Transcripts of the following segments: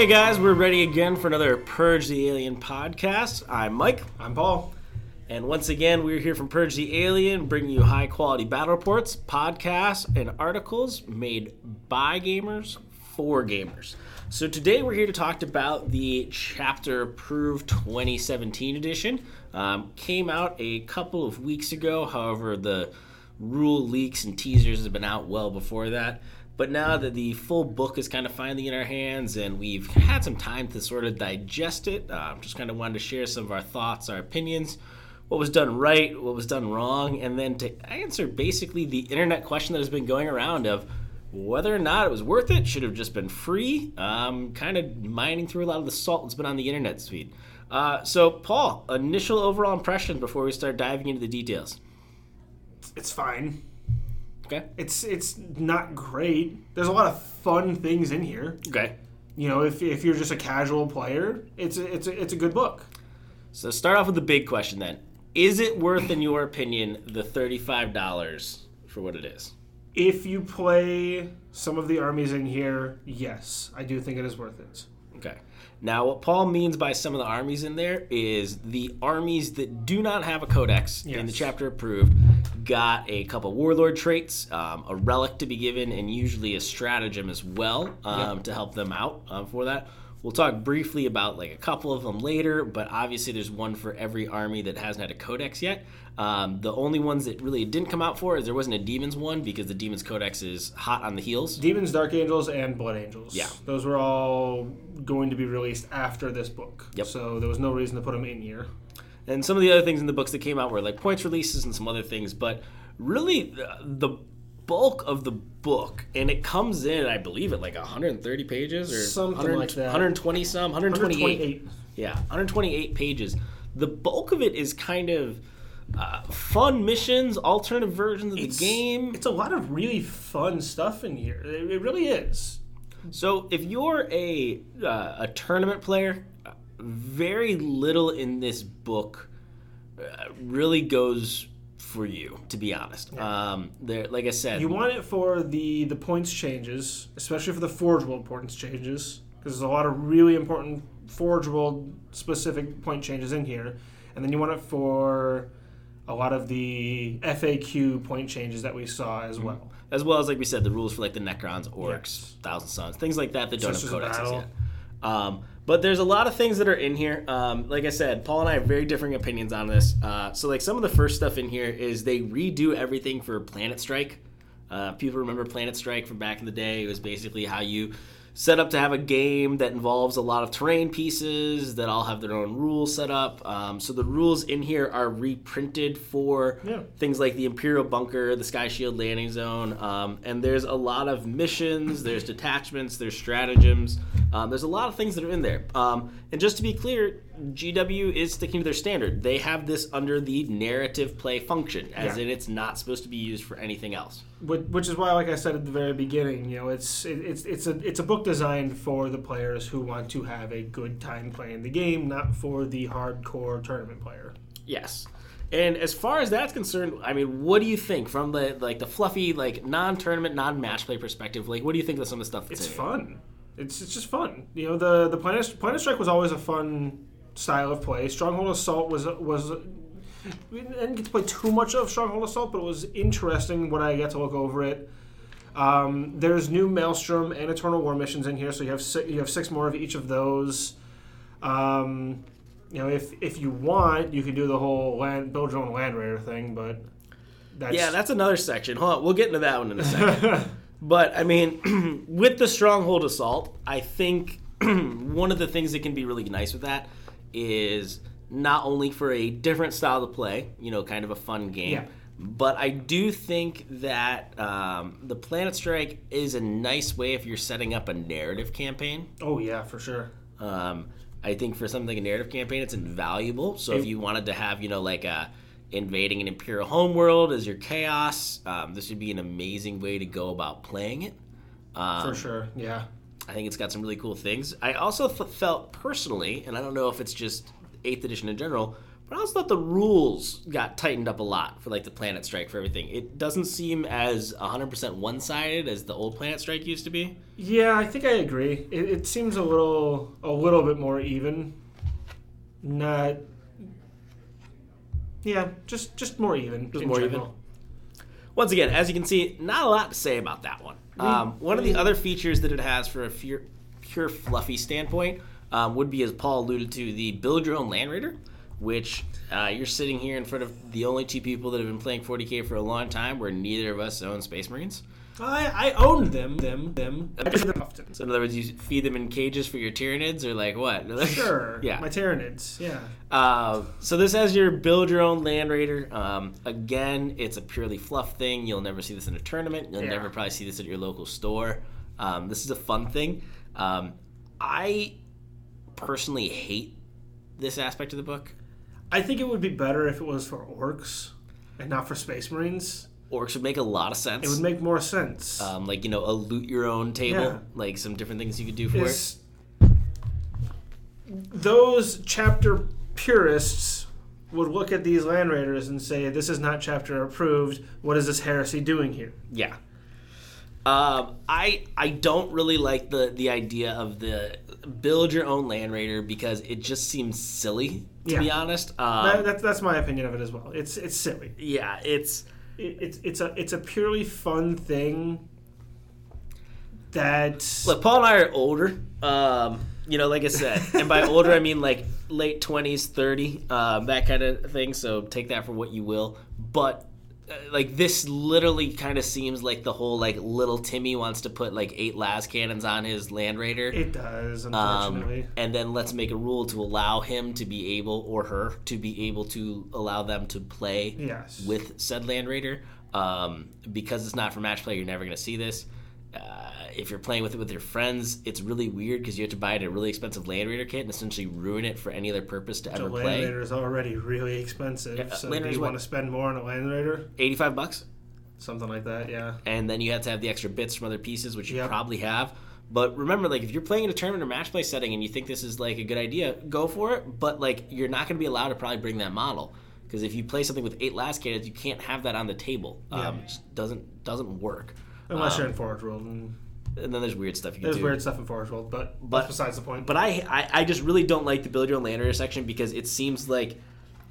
Hey guys, we're ready again for another Purge the Alien podcast. I'm Mike, I'm Paul. and once again, we're here from Purge the Alien, bringing you high quality battle reports, podcasts, and articles made by gamers for gamers. So today we're here to talk about the Chapter Approved 2017 edition. Um, came out a couple of weeks ago, however, the rule leaks and teasers have been out well before that. But now that the full book is kind of finally in our hands and we've had some time to sort of digest it, uh, just kind of wanted to share some of our thoughts, our opinions, what was done right, what was done wrong, and then to answer basically the internet question that has been going around of whether or not it was worth it, should have just been free. Um, kind of mining through a lot of the salt that's been on the internet feed. Uh, so, Paul, initial overall impression before we start diving into the details. It's fine. Okay. It's it's not great. There's a lot of fun things in here. Okay. You know, if, if you're just a casual player, it's a, it's a, it's a good book. So start off with the big question then. Is it worth, in your opinion, the thirty-five dollars for what it is? If you play some of the armies in here, yes, I do think it is worth it. Okay. Now, what Paul means by some of the armies in there is the armies that do not have a codex in the chapter approved got a couple warlord traits, um, a relic to be given, and usually a stratagem as well um, to help them out um, for that. We'll talk briefly about like a couple of them later, but obviously there's one for every army that hasn't had a codex yet. Um, the only ones that really didn't come out for is there wasn't a demons one because the demons codex is hot on the heels. Demons, Dark Angels, and Blood Angels. Yeah. Those were all going to be released after this book. Yep. So there was no reason to put them in here. and some of the other things in the books that came out were like points releases and some other things but really the, the bulk of the book and it comes in i believe at like 130 pages or Something like that. 120 some 128 128. yeah 128 pages the bulk of it is kind of uh, fun missions alternative versions of the game It's a lot of really fun stuff in here. It, it really is. So if you're a uh, a tournament player, uh, very little in this book uh, really goes for you, to be honest. Um, there, like I said, You want it for the the points changes, especially for the Forge World points changes, because there's a lot of really important Forge World specific point changes in here, and then you want it for a lot of the FAQ point changes that we saw Mm-hmm. as well. as well as like we said, the rules for like the Necrons, Orcs, Yes. Thousand Suns, things like that that don't have Sisters codexes yet. Um, but there's a lot of things that are in here. Um, like I said, Paul and I have very differing opinions on this. Uh, so like some of the first stuff in here is they redo everything for Planet Strike. Uh, people remember Planet Strike from back in the day. It was basically how you set up to have a game that involves a lot of terrain pieces that all have their own rules set up. Um, so the rules in here are reprinted for Yeah. things like the Imperial Bunker, the Sky Shield landing zone, um, and there's a lot of missions, there's detachments, there's stratagems, um, there's a lot of things that are in there. Um, and just to be clear, GW is sticking to their standard. They have this under the narrative play function, as Yeah. in it's not supposed to be used for anything else. Which, which is why, like I said at the very beginning, you know, it's it, it's it's a it's a book designed for the players who want to have a good time playing the game, not for the hardcore tournament player. Yes. And as far as that's concerned, I mean, what do you think from the like the fluffy, like non-tournament, non-match play perspective? Like, what do you think of some of the stuff that's It's fun. It's it's just fun. You know, the the Planet Planet Strike was always a fun style of play. Stronghold Assault was was. We didn't get to play too much of Stronghold Assault, but it was interesting when I got to look over it. Um, there's new Maelstrom and Eternal War missions in here, so you have six, you have six more of each of those. Um, you know, if if you want, you can do the whole land build your own land raider thing, but that's Yeah, that's another section. Hold on, we'll get into that one in a second. but I mean, with the stronghold assault, I think one of the things that can be really nice with that is not only for a different style to play, you know, kind of a fun game. Yeah. But I do think that um, the Planet Strike is a nice way if you're setting up a narrative campaign. oh yeah, for sure. Um, I think for something like a narrative campaign, it's invaluable. So if you wanted to have, you know, like a invading an imperial homeworld as your chaos, um, this would be an amazing way to go about playing it. Um, For sure, yeah. I think it's got some really cool things. I also f- felt personally, and I don't know if it's just Eighth Edition in general, But I also thought the rules got tightened up a lot for like the Planet Strike for everything. It doesn't seem as 100% one-sided as the old Planet Strike used to be. Yeah, I think I agree. It, it seems a little a little bit more even. Not. Yeah, just just more even. Just more general. Once again, as you can see, not a lot to say about that one. Um, one of the other features that it has for a pure, pure fluffy standpoint um, would be, as Paul alluded to, the build your own Land Raider, which uh, you're sitting here in front of the only two people that have been playing 40k for a long time, where neither of us own Space Marines. I I owned them them them. I did them often. So in other words, you feed them in cages for your Tyranids, or like what? Sure. yeah. My Tyranids. Yeah. Uh, so this has your build your own land raider. Um, again, it's a purely fluff thing. You'll never see this in a tournament. You'll Yeah. never probably see this at your local store. Um, this is a fun thing. Um, I personally hate this aspect of the book. I think it would be better if it was for orcs and not for space marines. Orcs would make a lot of sense. It would make more sense. um, like you know, a loot your own table, Yeah. like some different things you could do for it. is those chapter purists would look at these land raiders and say, "This is not chapter approved. What is this heresy doing here?" Yeah. Um, I I don't really like the the idea of the build your own land raider because it just seems silly to be honest. Um, That, that's that's my opinion of it as well. It's it's silly. yeah, it's It, it's it's a it's a purely fun thing. That look. Paul and I are older. Um, you know, like I said, and by older I mean like late twenties, thirty, um, that kind of thing. So take that for what you will. But like this, literally, kind of seems like the whole like little Timmy wants to put like eight las cannons on his land raider. it does, Um, unfortunately. and then let's make a rule to allow him to be able, or her, to be able to allow them to play yes. with said Land Raider. Um, because it's not for match play, you're never going to see this. Uh, if you're playing with it with your friends, it's really weird because you have to buy it a really expensive Land Raider kit and essentially ruin it for any other purpose to the ever land play. raider is already really expensive. Yeah, so Land do you want to spend more on a land raider? 85 bucks. Something like that. Yeah. and then you have to have the extra bits from other pieces, which you Yep. probably have. But remember, like if you're playing in a tournament or match play setting and you think this is like a good idea, go for it. But like you're not going to be allowed to probably bring that model because if you play something with eight las cannons, you can't have that on the table. Yeah. Um, it just doesn't doesn't work. Unless Um, you're in Forge World. And And then there's weird stuff you can there's do. weird stuff in Forge World, but, But- that's besides the point. But I, I I just really don't like the build your own land raider section because it seems like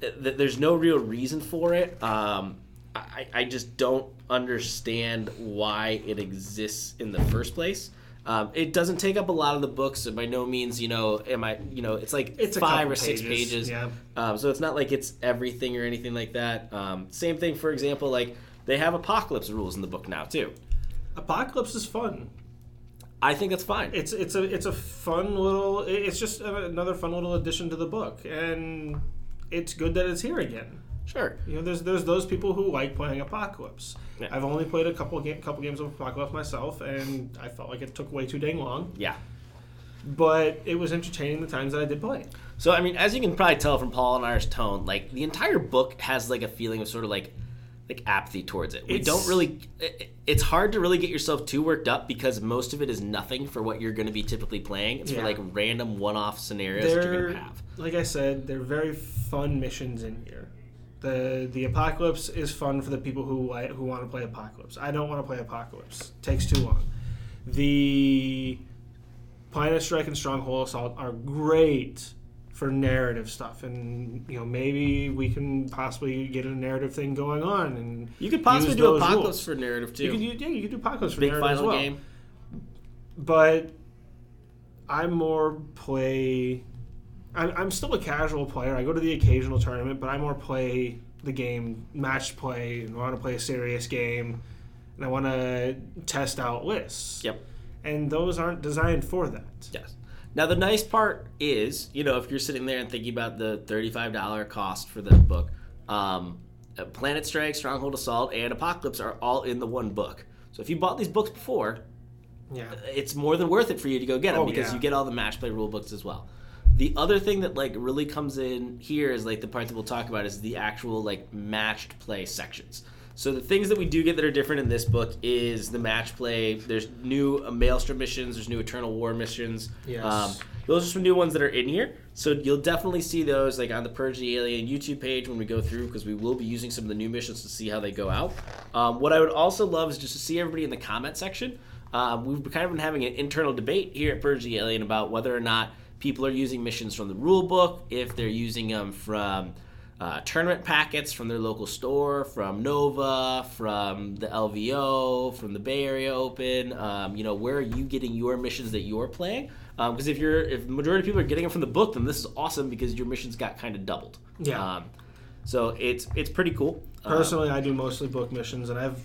th- there's no real reason for it. Um, I, I just don't understand why it exists in the first place. Um, it doesn't take up a lot of the books, and by no means, you know, am I, you know, it's like It's five or six pages, pages. yeah. Um, so it's not like it's everything or anything like that. Um, same thing, for example, like they have apocalypse rules in the book now too. Apocalypse is fun. I think that's fine. It's it's a it's a fun little. It's just another fun little addition to the book, and it's good that it's here again. sure. You know, there's there's those people who like playing Apocalypse. Yeah. I've only played a couple ga- couple games of Apocalypse myself, and I felt like it took way too dang long. Yeah. But it was entertaining the times that I did play. So I mean, as you can probably tell from Paul and I's tone, like the entire book has like a feeling of sort of like like apathy towards it. We It's- don't really. it- It's hard to really get yourself too worked up because most of it is nothing for what you're going to be typically playing. It's for like random one-off scenarios that you're going to have. like I said, they're very fun missions in here. the The Apocalypse is fun for the people who who want to play Apocalypse. I don't want to play Apocalypse; takes too long. The Planet Strike and Stronghold Assault are great for narrative stuff, and you know maybe we can possibly get a narrative thing going on. And You could possibly do apocalypse rules. for narrative too. You could, yeah, you could do Apocalypse for Big narrative as well game. but I'm more play. I'm, I'm still a casual player. I go to the occasional tournament, but I more play the game match play and want to play a serious game, and I want to test out lists. Yep. And those aren't designed for that. Yes. Now the nice part is, you know, if you're sitting there and thinking about the thirty-five dollar cost for the book, um, Planet Strike, Stronghold Assault, and Apocalypse are all in the one book. So if you bought these books before, Yeah. it's more than worth it for you to go get them Oh, because yeah. you get all the match play rule books as well. The other thing that like really comes in here is like the part that we'll talk about is the actual like matched play sections. So the things that we do get that are different in this book is the match play. There's new uh, Maelstrom missions. There's new Eternal War missions. Yes. Um, those are some new ones that are in here. So you'll definitely see those like on the Purge the Alien YouTube page when we go through because we will be using some of the new missions to see how they go out. Um, what I would also love is just to see everybody in the comment section. Um, we've kind of been having an internal debate here at Purge the Alien about whether or not people are using missions from the rule book, if they're using them from uh, tournament packets from their local store, from Nova, from the LVO, from the Bay Area Open. Um, you know, where are you getting your missions that you're playing? Because if you're if the majority of people are getting them from the book, then this is awesome because your missions got kind of doubled. Yeah. Um, so it's it's pretty cool. Um, Personally, I do mostly book missions, and I've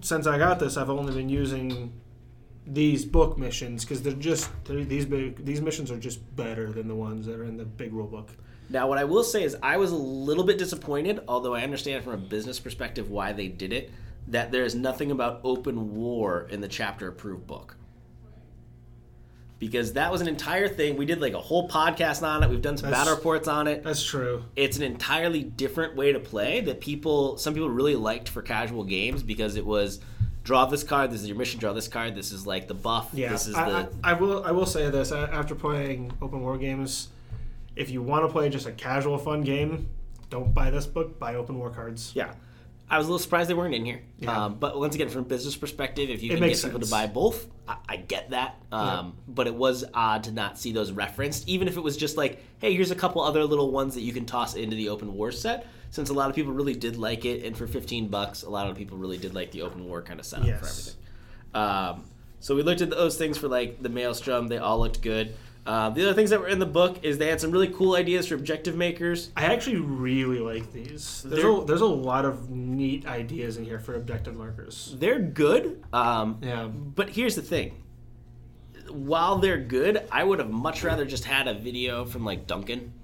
since I got this, I've only been using these book missions because they're just they're, these big these missions are just better than the ones that are in the big rule book. Now, what I will say is, I was a little bit disappointed, although I understand from a business perspective why they did it, that there is nothing about open war in the chapter approved book. Because that was an entire thing. We did like a whole podcast on it. We've done some That's- battle reports on it. That's true. It's an entirely different way to play that people, some people really liked for casual games because it was draw this card. This is your mission. Draw this card. This is like the buff. Yeah, This is I, the I, I will. I will say this: after playing open war games, if you want to play just a casual, fun game, don't buy this book. Buy open war cards. Yeah. I was a little surprised they weren't in here. Yeah. Um, but once again, from a business perspective, if you can get makes people to buy both, I, I get that. Um, But it was odd to not see those referenced, even if it was just like, hey, here's a couple other little ones that you can toss into the open war set. Since a lot of people really did like it, and for 15 bucks, a lot of people really did like the open war kind of setup for Yes. everything. Um, so we looked at those things for like the Maelstrom. They all looked good. Uh, the other things that were in the book is they had some really cool ideas for objective makers. I actually really like these. There's a, there's a lot of neat ideas in here for objective markers. They're good. Um, Yeah. But here's the thing. While they're good, I would have much rather just had a video from like Duncan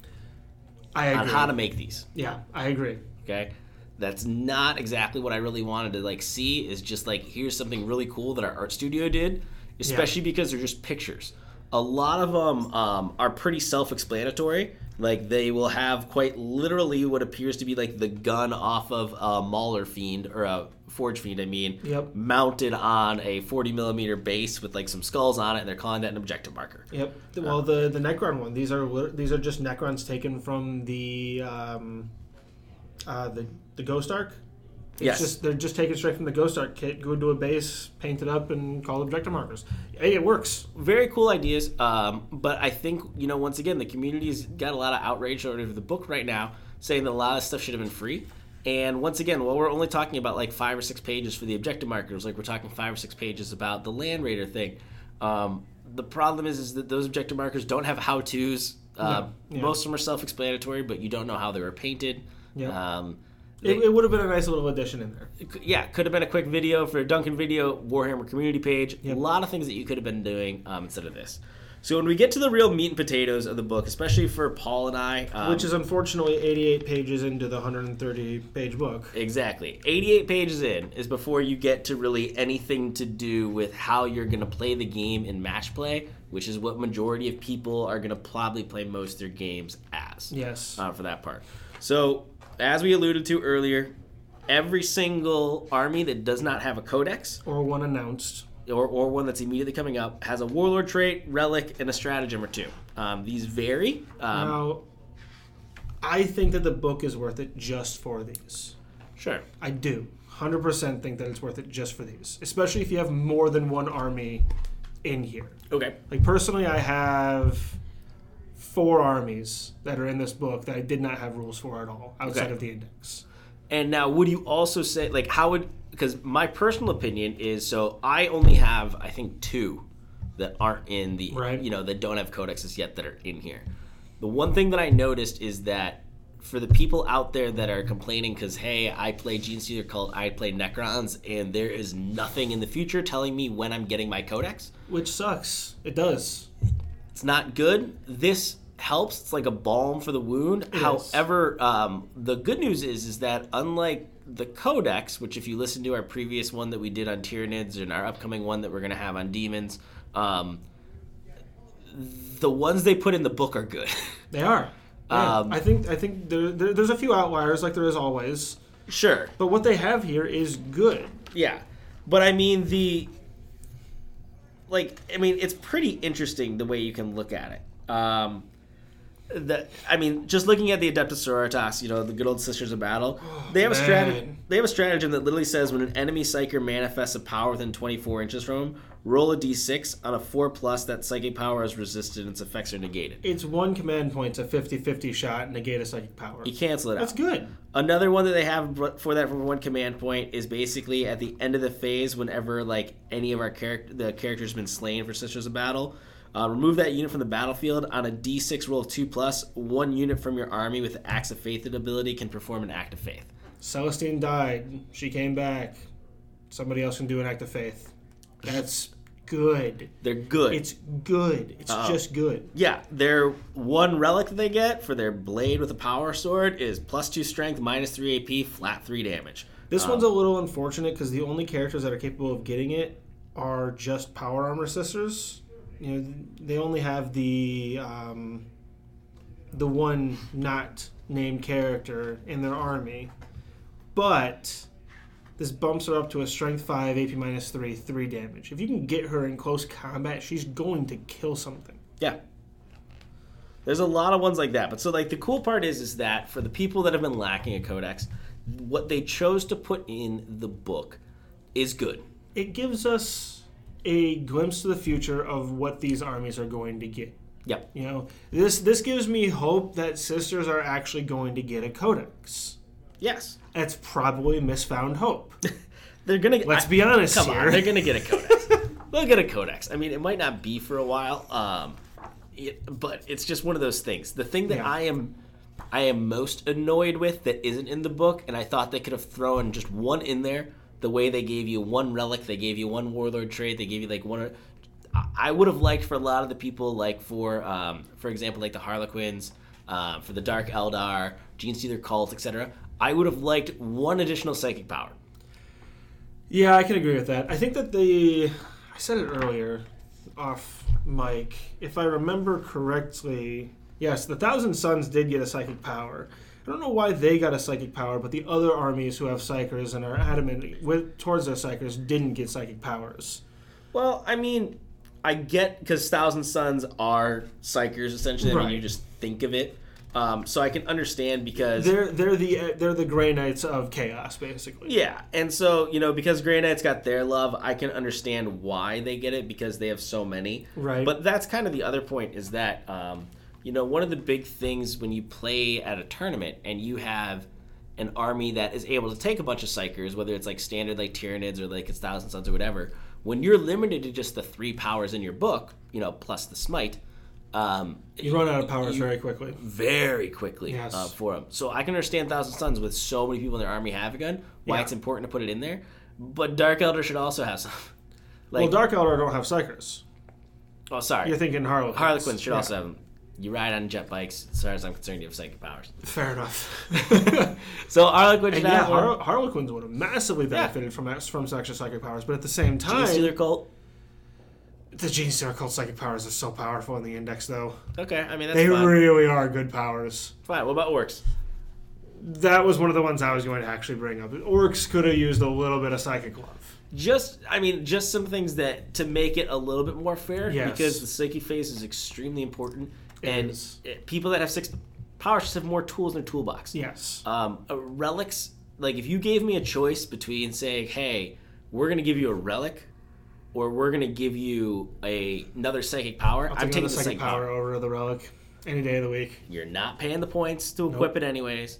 I agree. on how to make these. yeah, I agree. Okay, that's not exactly what I really wanted to like see. Is just like here's something really cool that our art studio did, especially because they're just pictures. A lot of them um, are pretty self-explanatory. Like they will have quite literally what appears to be like the gun off of a Mauler fiend or a Forge fiend, I mean, Yep. mounted on a 40 millimeter base with like some skulls on it, and they're calling that an objective marker. Yep. Well, the the Necron one. These are these are just Necrons taken from the um, uh, the the Ghost Ark. It's Yes. just they're just taken straight from the Ghost Ark kit. Go to a base, paint it up, and call objective markers. Hey, it works. very cool ideas. Um, but I think you know, once again, the community's got a lot of outrage over the book right now, saying that a lot of stuff should have been free. And once again, while we're only talking about like five or six pages for the objective markers, like we're talking five or six pages about the Land Raider thing. Um, the problem is, is that those objective markers don't have how tos. Uh, No. Yeah. Most of them are self-explanatory, but you don't know how they were painted. Yeah. Um, they- it would have been a nice little addition in there. it yeah, could have been a quick video for a Duncan video, Warhammer community page. Yep. A lot of things that you could have been doing um, instead of this. So when we get to the real meat and potatoes of the book, especially for Paul and I, um, Which is unfortunately 88 pages into the 130 page book. exactly 88 pages in is before you get to really anything to do with how you're going to play the game in match play, which is what majority of people are going to probably play most of their games as. Yes. uh, for that part. So, as we alluded to earlier, every single army that does not have a codex or one announced. or, or one that's immediately coming up has a warlord trait, relic, and a stratagem or two. Um, these vary. Um, now, I think that the book is worth it just for these. Sure. I do. 100% think that it's worth it just for these. Especially if you have more than one army in here. Okay. Like, personally, I have four armies that are in this book that I did not have rules for at all outside Okay. of the index. And now, would you also say, like, how would, because my personal opinion is so I only have, I think, two that aren't in the, Right. you know, that don't have codexes yet that are in here. The one thing that I noticed is that for the people out there that are complaining because, hey, I play Gene Stealer Cult, I play Necrons, and there is nothing in the future telling me when I'm getting my codex, Which sucks. It does. It's not good. This helps. It's like a balm for the wound. is. However, um, the good news is is that unlike the Codex, which if you listen to our previous one that we did on Tyranids and our upcoming one that we're gonna have on Demons, um, the ones they put in the book are good. They are. Yeah. Um, I think I think there, there, there's a few outliers, like there is always. Sure. But what they have here is good. Yeah, but I mean the like I mean it's pretty interesting the way you can look at it. Um, the I mean just looking at the Adeptus Sororitas, you know the good old Sisters of Battle, they have a strategy. They have a stratagem that literally says when an enemy psyker manifests a power within 24 inches from him, roll a d6 on a four plus. That psychic power is resisted and its effects are negated. It's one command point, a 50-50 shot, negate a psychic power. You cancel it out. That's good. Another one that they have for that from one command point is basically at the end of the phase, whenever like any of our character the character's been slain for Sisters of Battle, uh, remove that unit from the battlefield on a D6 roll of two plus. One unit from your army with the Acts of Faith ability can perform an act of faith. Celestine died. She came back. Somebody else can do an act of faith. That's good. They're good. It's good. It's Uh-oh. just good. yeah, their one relic that they get for their blade with a power sword is plus two strength, minus three AP, flat three damage. This Um, one's a little unfortunate because the only characters that are capable of getting it are just power armor sisters. You know, they only have the um, the one not named character in their army, but this bumps her up to a strength five, AP minus three, three damage. If you can get her in close combat, she's going to kill something. Yeah. There's a lot of ones like that. But so like the cool part is is that for the people that have been lacking a codex, what they chose to put in the book is good. It gives us a glimpse to the future of what these armies are going to get. Yep. You know, this this gives me hope that sisters are actually going to get a codex. Yes. That's probably misfound hope. They're gonna Get, Let's I- be honest Come here. on, they're gonna get a codex. They'll get a codex. I mean, it might not be for a while, um, it, but it's just one of those things. The thing that Yeah. I am, I am most annoyed with that isn't in the book, and I thought they could have thrown just one in there. The way they gave you one relic, they gave you one warlord trait, they gave you like one. I- would have liked for a lot of the people, like for, um, for example, like the Harlequins, um, for the Dark Eldar, Gene Stealer cult, etc. I would have liked one additional psychic power. yeah, I can agree with that. I think that the I said it earlier off mic. If I remember correctly, yes, the Thousand Sons did get a psychic power. I don't know why they got a psychic power, but the other armies who have psykers and are adamant with, towards their psykers didn't get psychic powers. Well, I mean, I get because Thousand Sons are psykers essentially. I mean, Right. you just think of it. Um, so I can understand because They're they're the they're the Grey Knights of chaos, basically. yeah, and so you know because Grey Knights got their love, I can understand why they get it because they have so many. Right. But that's kind of the other point is that um, you know one of the big things when you play at a tournament and you have an army that is able to take a bunch of psykers, whether it's like standard like Tyranids or like it's Thousand Sons or whatever, when you're limited to just the three powers in your book, you know, plus the smite, um, You run out of powers you- very quickly. very quickly Yes. uh, for them. So I can understand Thousand Sons with so many people in their army have a gun, why Yeah. it's important to put it in there. But Dark Eldar should also have some. like, well, Dark Eldar don't have psykers. oh, sorry, You're thinking Harlequins. Harlequins should Yeah. also have them. You ride on jet bikes. As far as I'm concerned, you have psychic powers. Fair enough. So Harlequin should and yeah, have. Har- Harlequins would have massively benefited from from extra psychic powers, but at the same time, Stealer cult. The Gene Stealer cult psychic powers are so powerful in the index, though. Okay, I mean that's They fine. really are good powers. fine. What about orcs? That was one of the ones I was going to actually bring up. Orcs could have used a little bit of psychic love. Just, I mean, just some things that to make it a little bit more fair, Yes. because the psychic phase is extremely important, It and is. people that have six powers just have more tools in their toolbox. Yes. um, relics like if you gave me a choice between saying hey we're going to give you a relic or we're to give you a, another psychic power I'll i'm taking the psychic psychic power. power over the relic any day of the week. you're not paying the points to equip it anyways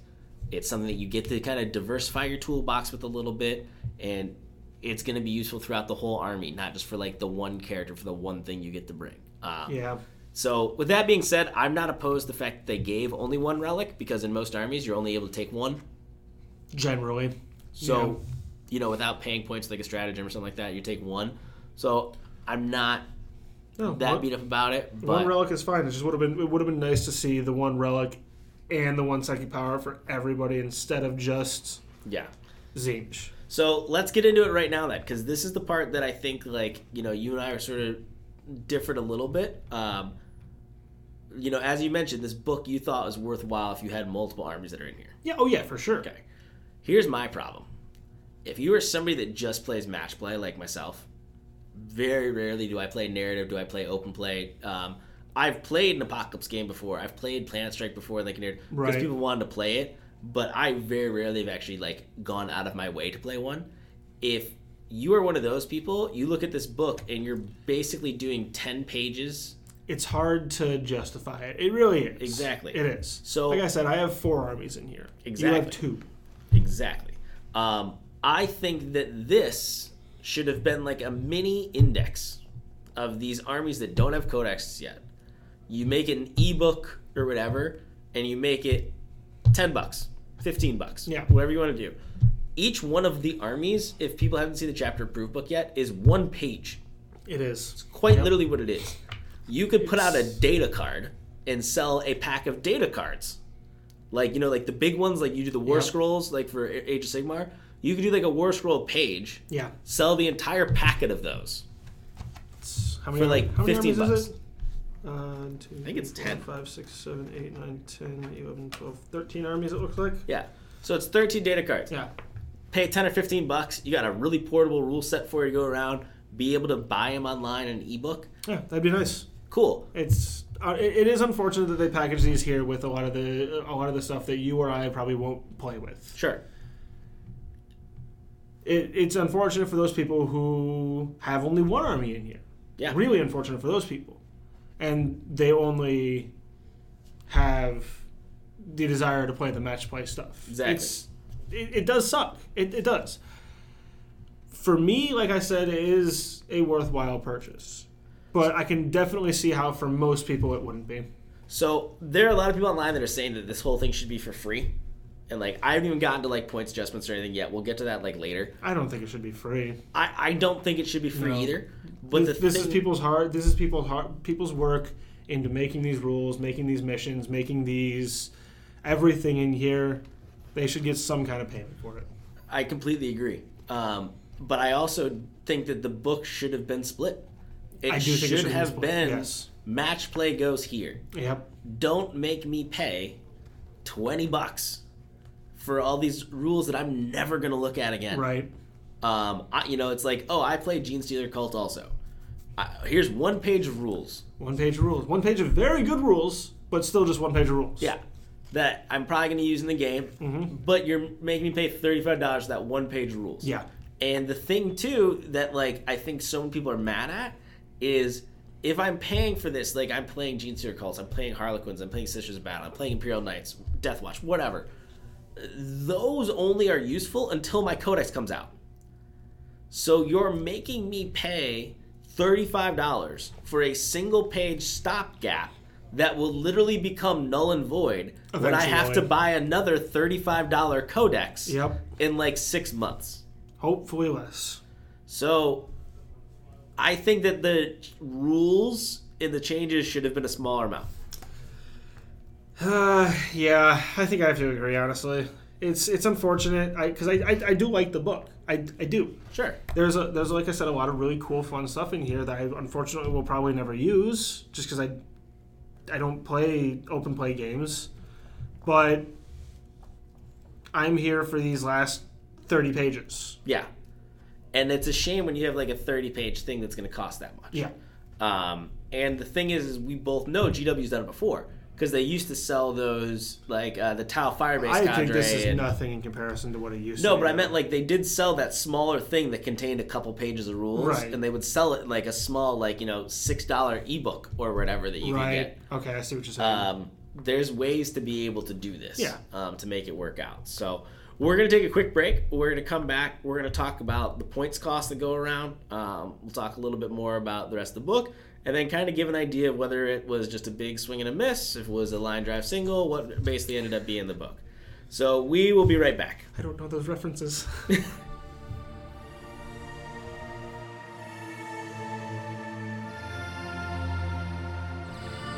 it's something that you get to kind of diversify your toolbox with a little bit and it's to be useful throughout the whole army not just for like the one character for the one thing you get to bring um, Yeah. so with that being said i'm not opposed to the fact that they gave only one relic because in most armies you're only able to take one Generally. So, you know, without paying points like a stratagem or something like that, you take one. So I'm not No, that one, beat up about it, one relic is fine. It just would have been it would have been nice to see the one relic and the one psychic power for everybody instead of just yeah. Zinj. So let's get into it right now, then, because this is the part that I think, like, you know, you and I are sort of different a little bit. Um, you know, as you mentioned, this book you thought was worthwhile if you had multiple armies that are in here. Yeah. Oh yeah, for sure. Okay. Here's my problem. If you are somebody that just plays match play like myself, very rarely do I play narrative, do I play open play. Um, I've played an apocalypse game before. I've played Planet Strike before, like because Right. people wanted to play it. But I very rarely have actually like gone out of my way to play one. If you are one of those people, you look at this book and you're basically doing ten pages. It's hard to justify it. It really is. Exactly. It is. So- like I said, I have four armies in here. You Exactly. have two. Exactly. Um, I think that this should have been like a mini index of these armies that don't have codexes yet. You make it an ebook or whatever, and you make it ten bucks, fifteen bucks, Yeah. whatever you want to do. Each one of the armies, if people haven't seen the chapter proof book yet, is one page. It is. It's quite Yep. literally what it is. You could put out a data card and sell a pack of data cards. Like, you know, like the big ones, like you do the War Yep. Scrolls, like for Age of Sigmar. You could do like a War Scroll page, Yeah. sell the entire packet of those. It's- how many For, like, how many 15 armies bucks. Is it? Uh, two, think it's three, 10. four, five, six, seven, eight, nine, 10, 11, 12, 13 armies, it looks like. Yeah. So it's 13 data cards. Yeah. Pay 10 or 15 bucks. You got a really portable rule set for you to go around, be able to buy them online in an ebook. Yeah, that'd be nice. Cool. It's uh, it, it is unfortunate that they package these here with a lot of the a lot of the stuff that you or I probably won't play with. Sure. It, it's unfortunate for those people who have only one army in here. Yeah. Really unfortunate for those people, and they only have the desire to play the match play stuff. Exactly. It's, it, it does suck. It, it does. For me, like I said, it is a worthwhile purchase, but I can definitely see how for most people it wouldn't be. So there are a lot of people online that are saying that this whole thing should be for free. And like I haven't even gotten to like points adjustments or anything yet. We'll get to that like later. I don't think it should be free. I, I don't think it should be free No. either. But this, the this thing, is people's heart. This is people's heart. People's work into making these rules, making these missions, making these everything in here. They should get some kind of payment for it. I completely agree. Um, but I also think that the book should have been split. It I do think it should should have have been been yes. match play goes here. Yep. Don't make me pay twenty bucks for all these rules that I'm never gonna look at again. Right. Um, I, you know, it's like, oh, I played Gene Stealer Cult also. I, here's one page of rules. One page of rules. One page of very good rules, but still just one page of rules. Yeah, that I'm probably to use in the game, Mm-hmm. but you're making me pay thirty-five dollars for that one page of rules. Yeah. And the thing too that like I think so many people are mad at is if I'm paying for this, like I'm playing Gene Stealer Cults, I'm playing Harlequins, I'm playing Sisters of Battle, I'm playing Imperial Knights, Death Watch, whatever. Those only are useful until my codex comes out. So you're making me pay $35 for a single page stopgap that will literally become null and void when I have to buy another $35 codex Yep. in like six months. Hopefully less. So I think that the rules in the changes should have been a smaller amount. Uh, yeah, I think I have to agree. Honestly, it's it's unfortunate. I because I, I I do like the book. I, I do. Sure. There's a there's like I said a lot of really cool fun stuff in here that I unfortunately will probably never use just because I I don't play open play games, but I'm here for these last thirty pages. Yeah. And it's a shame when you have like a 30 page thing that's going to cost that much. Yeah, Um, and the thing is, is we both know GW's done it before because they used to sell those like uh, the Tau Firebase I think this is and- nothing in comparison to what it used. no, to No, but I meant like they did sell that smaller thing that contained a couple pages of rules, Right. and they would sell it like a small, like you know, six dollar ebook or whatever that you could right. get. Okay, I see what you're saying. um, there's ways to be able to do this Yeah. um, to make it work out so we're going to take a quick break we're going to come back we're going to talk about the points cost that go around um, we'll talk a little bit more about the rest of the book and then kind of give an idea of whether it was just a big swing and a miss if it was a line drive single what basically ended up being the book so we will be right back I don't know those references.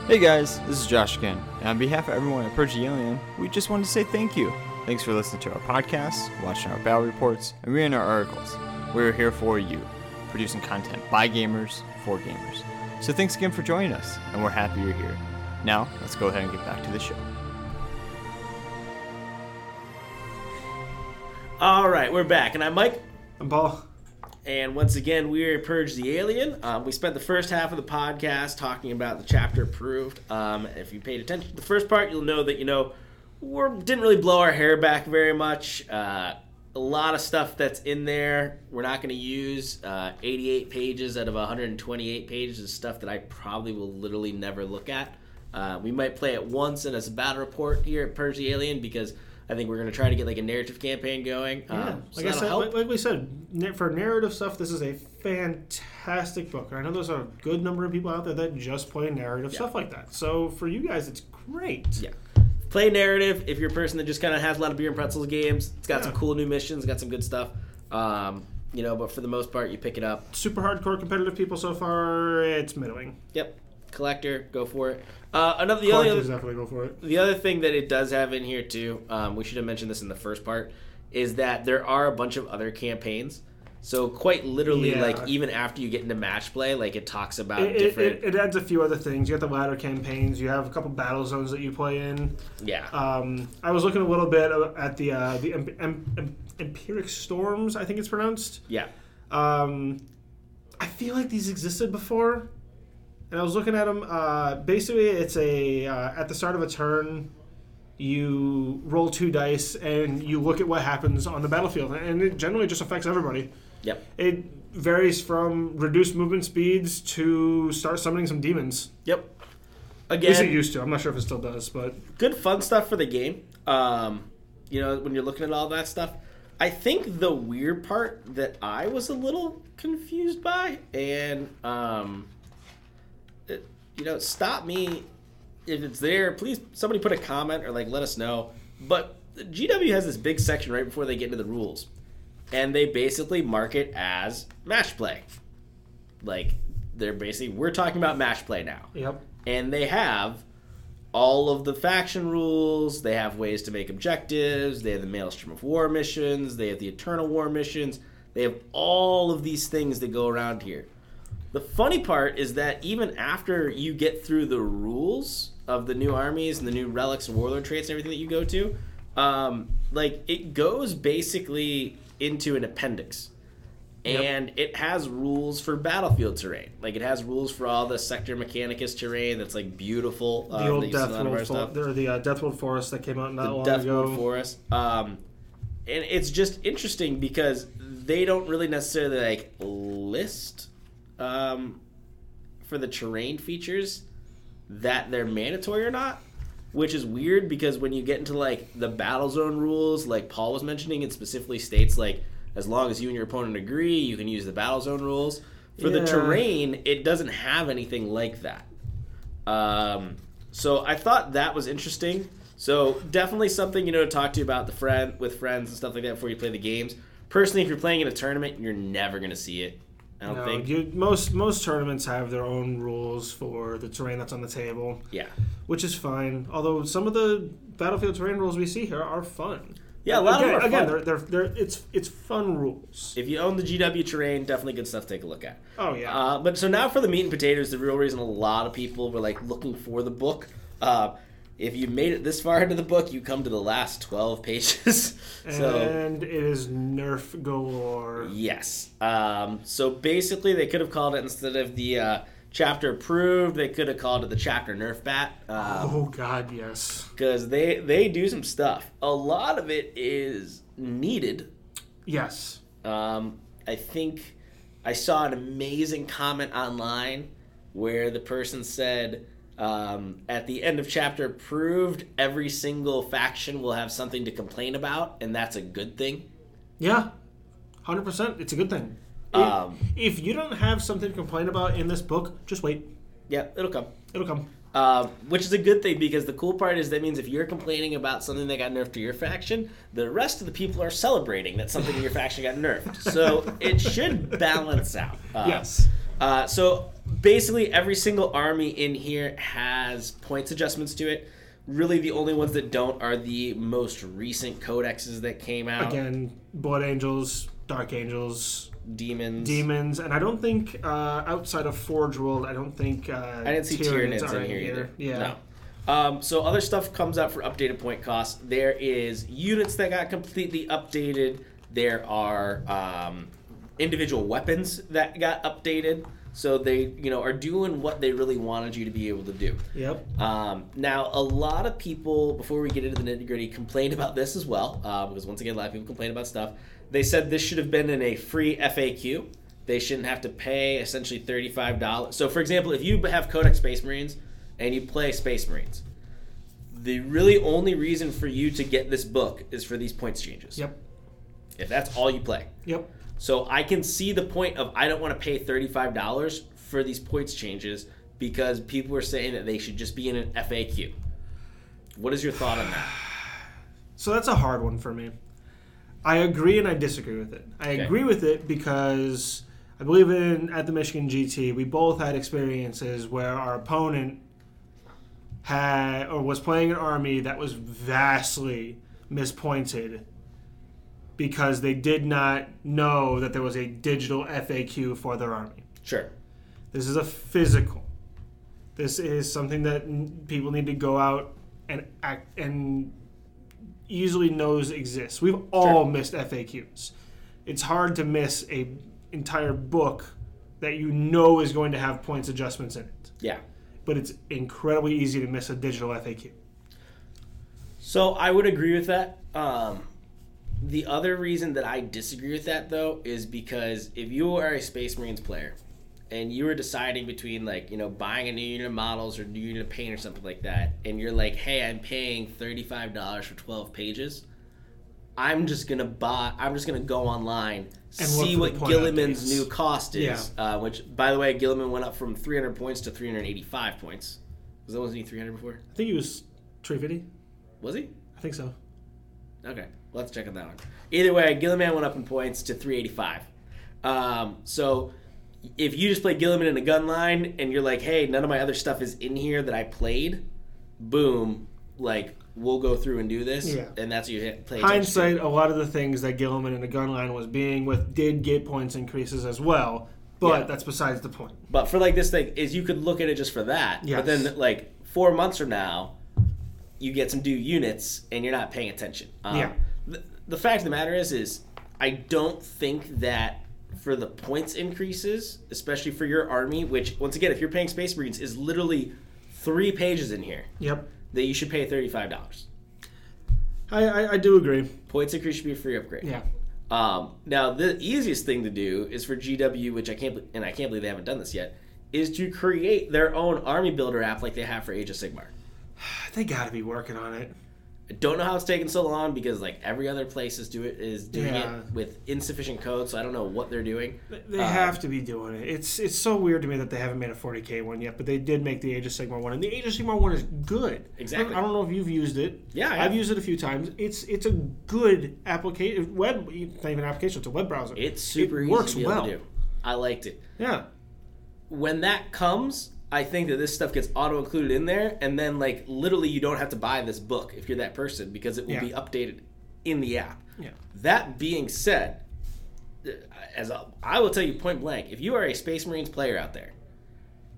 Hey guys, this is Josh again, and on behalf of everyone at Purge the Alien, we just wanted to say thank you. Thanks for listening to our podcasts, watching our battle reports, and reading our articles. We're here for you, producing content by gamers for gamers. So thanks again for joining us, and we're happy you're here. Now, let's go ahead and get back to the show. All right, we're back, and I'm Mike. I'm Paul. And once again, we're Purge the Alien. Um, we spent the first half of the podcast talking about the chapter approved. Um, if you paid attention to the first part, you'll know that, you know, we didn't really blow our hair back very much. Uh, a lot of stuff that's in there we're not going to use. Uh, 88 pages out of 128 pages is stuff that I probably will literally never look at. Uh, we might play it once and as a battle report here at Purge Alien because I think we're going to try to get like a narrative campaign going. Yeah, Um, so like I said, help. like, like we said, for narrative stuff, this is a fantastic book. And I know there's a good number of people out there that just play narrative Yeah. stuff like that. So for you guys, it's great. Yeah. Play narrative if you're a person that just kind of has a lot of beer and pretzels games. It's got some cool new missions, got some good stuff. Um, you know, but for the most part, you pick it up. Super hardcore competitive people so far, it's middling. Yep. Collector, go for it. Uh, another the Collectors other, definitely go for it. the other thing that it does have in here too, um, we should have mentioned this in the first part, is that there are a bunch of other campaigns. So quite literally, Yeah. like even after you get into match play, like it talks about It, different. it, it adds a few other things. You got the ladder campaigns. You have a couple battle zones that you play in. yeah. Um, I was looking a little bit at the uh, the em- em- em- Empyric Storms. I think it's pronounced. yeah. Um, I feel like these existed before, and I was looking at them. Uh, basically, it's a uh, at the start of a turn, you roll two dice and you look at what happens on the battlefield, and it generally just affects everybody. Yep. It varies from reduced movement speeds to start summoning some demons. Yep. At least it Again, used to. I'm not sure if it still does, but good fun stuff for the game. Um, you know, when you're looking at all that stuff. I think the weird part that I was a little confused by, and um, it, you know, stop me if it's there. Please, somebody put a comment or like let us know. But GW has this big section right before they get into the rules, and they basically mark it as match play. Like they're basically we're talking about match play now yep. and they have all of the faction rules. They have ways to make objectives. They have the Maelstrom of War missions. They have the Eternal War missions. They have all of these things that go around here. The funny part is that even after you get through the rules of the new armies and the new relics and warlord traits and everything that you go to, um, like it goes basically into an appendix Yep. and it has rules for battlefield terrain. Like it has rules for all the sector mechanicus terrain that's like beautiful. The um, old that you see in a lot of our Deathworld, stuff. for- or the uh, Deathworld Forest that came out not the long Death ago. Mode Forest. Um, and it's just interesting because they don't really necessarily like list um, for the terrain features that they're mandatory or not. Which is weird because when you get into like the battle zone rules, like Paul was mentioning, it specifically states like as long as you and your opponent agree, you can use the battle zone rules. For the terrain, it doesn't have anything like that. Um, so I thought that was interesting. So definitely something you know to talk to you about the friend with friends and stuff like that before you play the games. Personally, if you're playing in a tournament, you're never gonna see it. I don't No, think. you, most most tournaments have their own rules for the terrain that's on the table, yeah, which is fine. Although some of the battlefield terrain rules we see here are fun. yeah. A lot again, of them are again, fun. they're, they're, they're it's it's fun rules. If you own the GW terrain, definitely good stuff to take a look at. Oh yeah, Uh, but so now for the meat and potatoes, the real reason a lot of people were like looking for the book. Uh, if you made it this far into the book, you come to the last twelve pages. so and it is Nerf galore. Yes. Um, so basically, they could have called it instead of the uh, chapter approved, they could have called it the chapter nerf bat oh God, yes, because they they do some stuff. A lot of it is needed. yes. Um, I think I saw an amazing comment online where the person said. Um, at the end of chapter approved, every single faction will have something to complain about, and that's a good thing. Yeah, hundred percent. It's a good thing. If- Um, if you don't have something to complain about in this book, just wait. yeah, it'll come. It'll come. Um, which is a good thing because the cool part is that means if you're complaining about something that got nerfed to your faction, the rest of the people are celebrating that something in your faction got nerfed. So it should balance out. Uh, yes. Uh, so basically, every single army in here has points adjustments to it. Really, the only ones that don't are the most recent codexes that came out. Again, Blood Angels, Dark Angels, Demons. Demons, and I don't think uh, outside of Forge World, I don't think uh, I didn't see Tyranids Tyranids in here either. Yeah. No. Um, so other stuff comes out for updated point costs. There is units that got completely updated. There are um, individual weapons that got updated. So they, you know, are doing what they really wanted you to be able to do. Yep. Um, now, a lot of people, before we get into the nitty gritty, complained about this as well, uh, because once again, a lot of people complain about stuff. They said this should have been in a free FAQ. They shouldn't have to pay essentially thirty-five dollars. So, for example, if you have Codex Space Marines and you play Space Marines, the really only reason for you to get this book is for these points changes. Yep. If that's all you play. Yep. So I can see the point of I don't want to pay thirty-five dollars for these points changes because people are saying that they should just be in an FAQ. What is your thought on that? So that's a hard one for me. I agree and I disagree with it. I Okay. agree with it because I believe in at the Michigan GT we both had experiences where our opponent had or was playing an army that was vastly mispointed because they did not know that there was a digital FAQ for their army. Sure. This is a physical. This is something that people need to go out and act and easily knows exists. We've all missed FAQs. It's hard to miss a entire book that you know is going to have points adjustments in it. Yeah. But it's incredibly easy to miss a digital FAQ. So I would agree with that. Um, the other reason that I disagree with that though is because if you are a Space Marines player and you are deciding between like you know buying a new unit of models or new unit of paint or something like that, and you're like, hey, I'm paying thirty five dollars for twelve pages. I'm just gonna buy. I'm just gonna go online, And see what Guilliman's new cost is. Uh, which, by the way, Guilliman went up from 300 points to 385 points. Was that wasn't he 300 before? I think he was 350. Was he? I think so. Okay, let's check on that one. Either way, Guilliman went up in points to 385. Um, so if you just play Guilliman in a gun line and you're like, hey, none of my other stuff is in here that I played, boom, like we'll go through and do this, Yeah. and that's what you hit play. Hindsight, a lot of the things that Guilliman in the gun line was being with did get points increases as well, but Yeah. that's besides the point. But for like this thing, is you could look at it just for that. Yes. But then like four months from now, you get some new units and you're not paying attention. Um, Yeah. The, the fact of the matter is, is I don't think that for the points increases, especially for your army, which once again, if you're paying Space Marines, is literally three pages in here Yep. that you should pay thirty five dollars. I, I, I do agree. Points increase should be a free upgrade. Yeah. Um, now, the easiest thing to do is for GW, which I can't, and I can't believe they haven't done this yet, is to create their own army builder app like they have for Age of Sigmar. They got to be working on it. I don't know how it's taking so long because like every other place is do it is doing Yeah. it with insufficient code, so I don't know what they're doing. They Um, have to be doing it. It's it's so weird to me that they haven't made a 40k one yet, but they did make the Age of Sigmar one, and the Age of Sigmar one is good. Exactly. I don't know if you've used it. Yeah, I I've used it a few times. It's it's a good application. Web, not even an application. It's a web browser. It's super It easy works to be able well. to do. I liked it. Yeah. When that comes, I think that this stuff gets auto included in there, and then like literally you don't have to buy this book if you're that person because it will Yeah. be updated in the app. Yeah. That being said, uh, as a, I will tell you point blank, if you are a Space Marines player out there,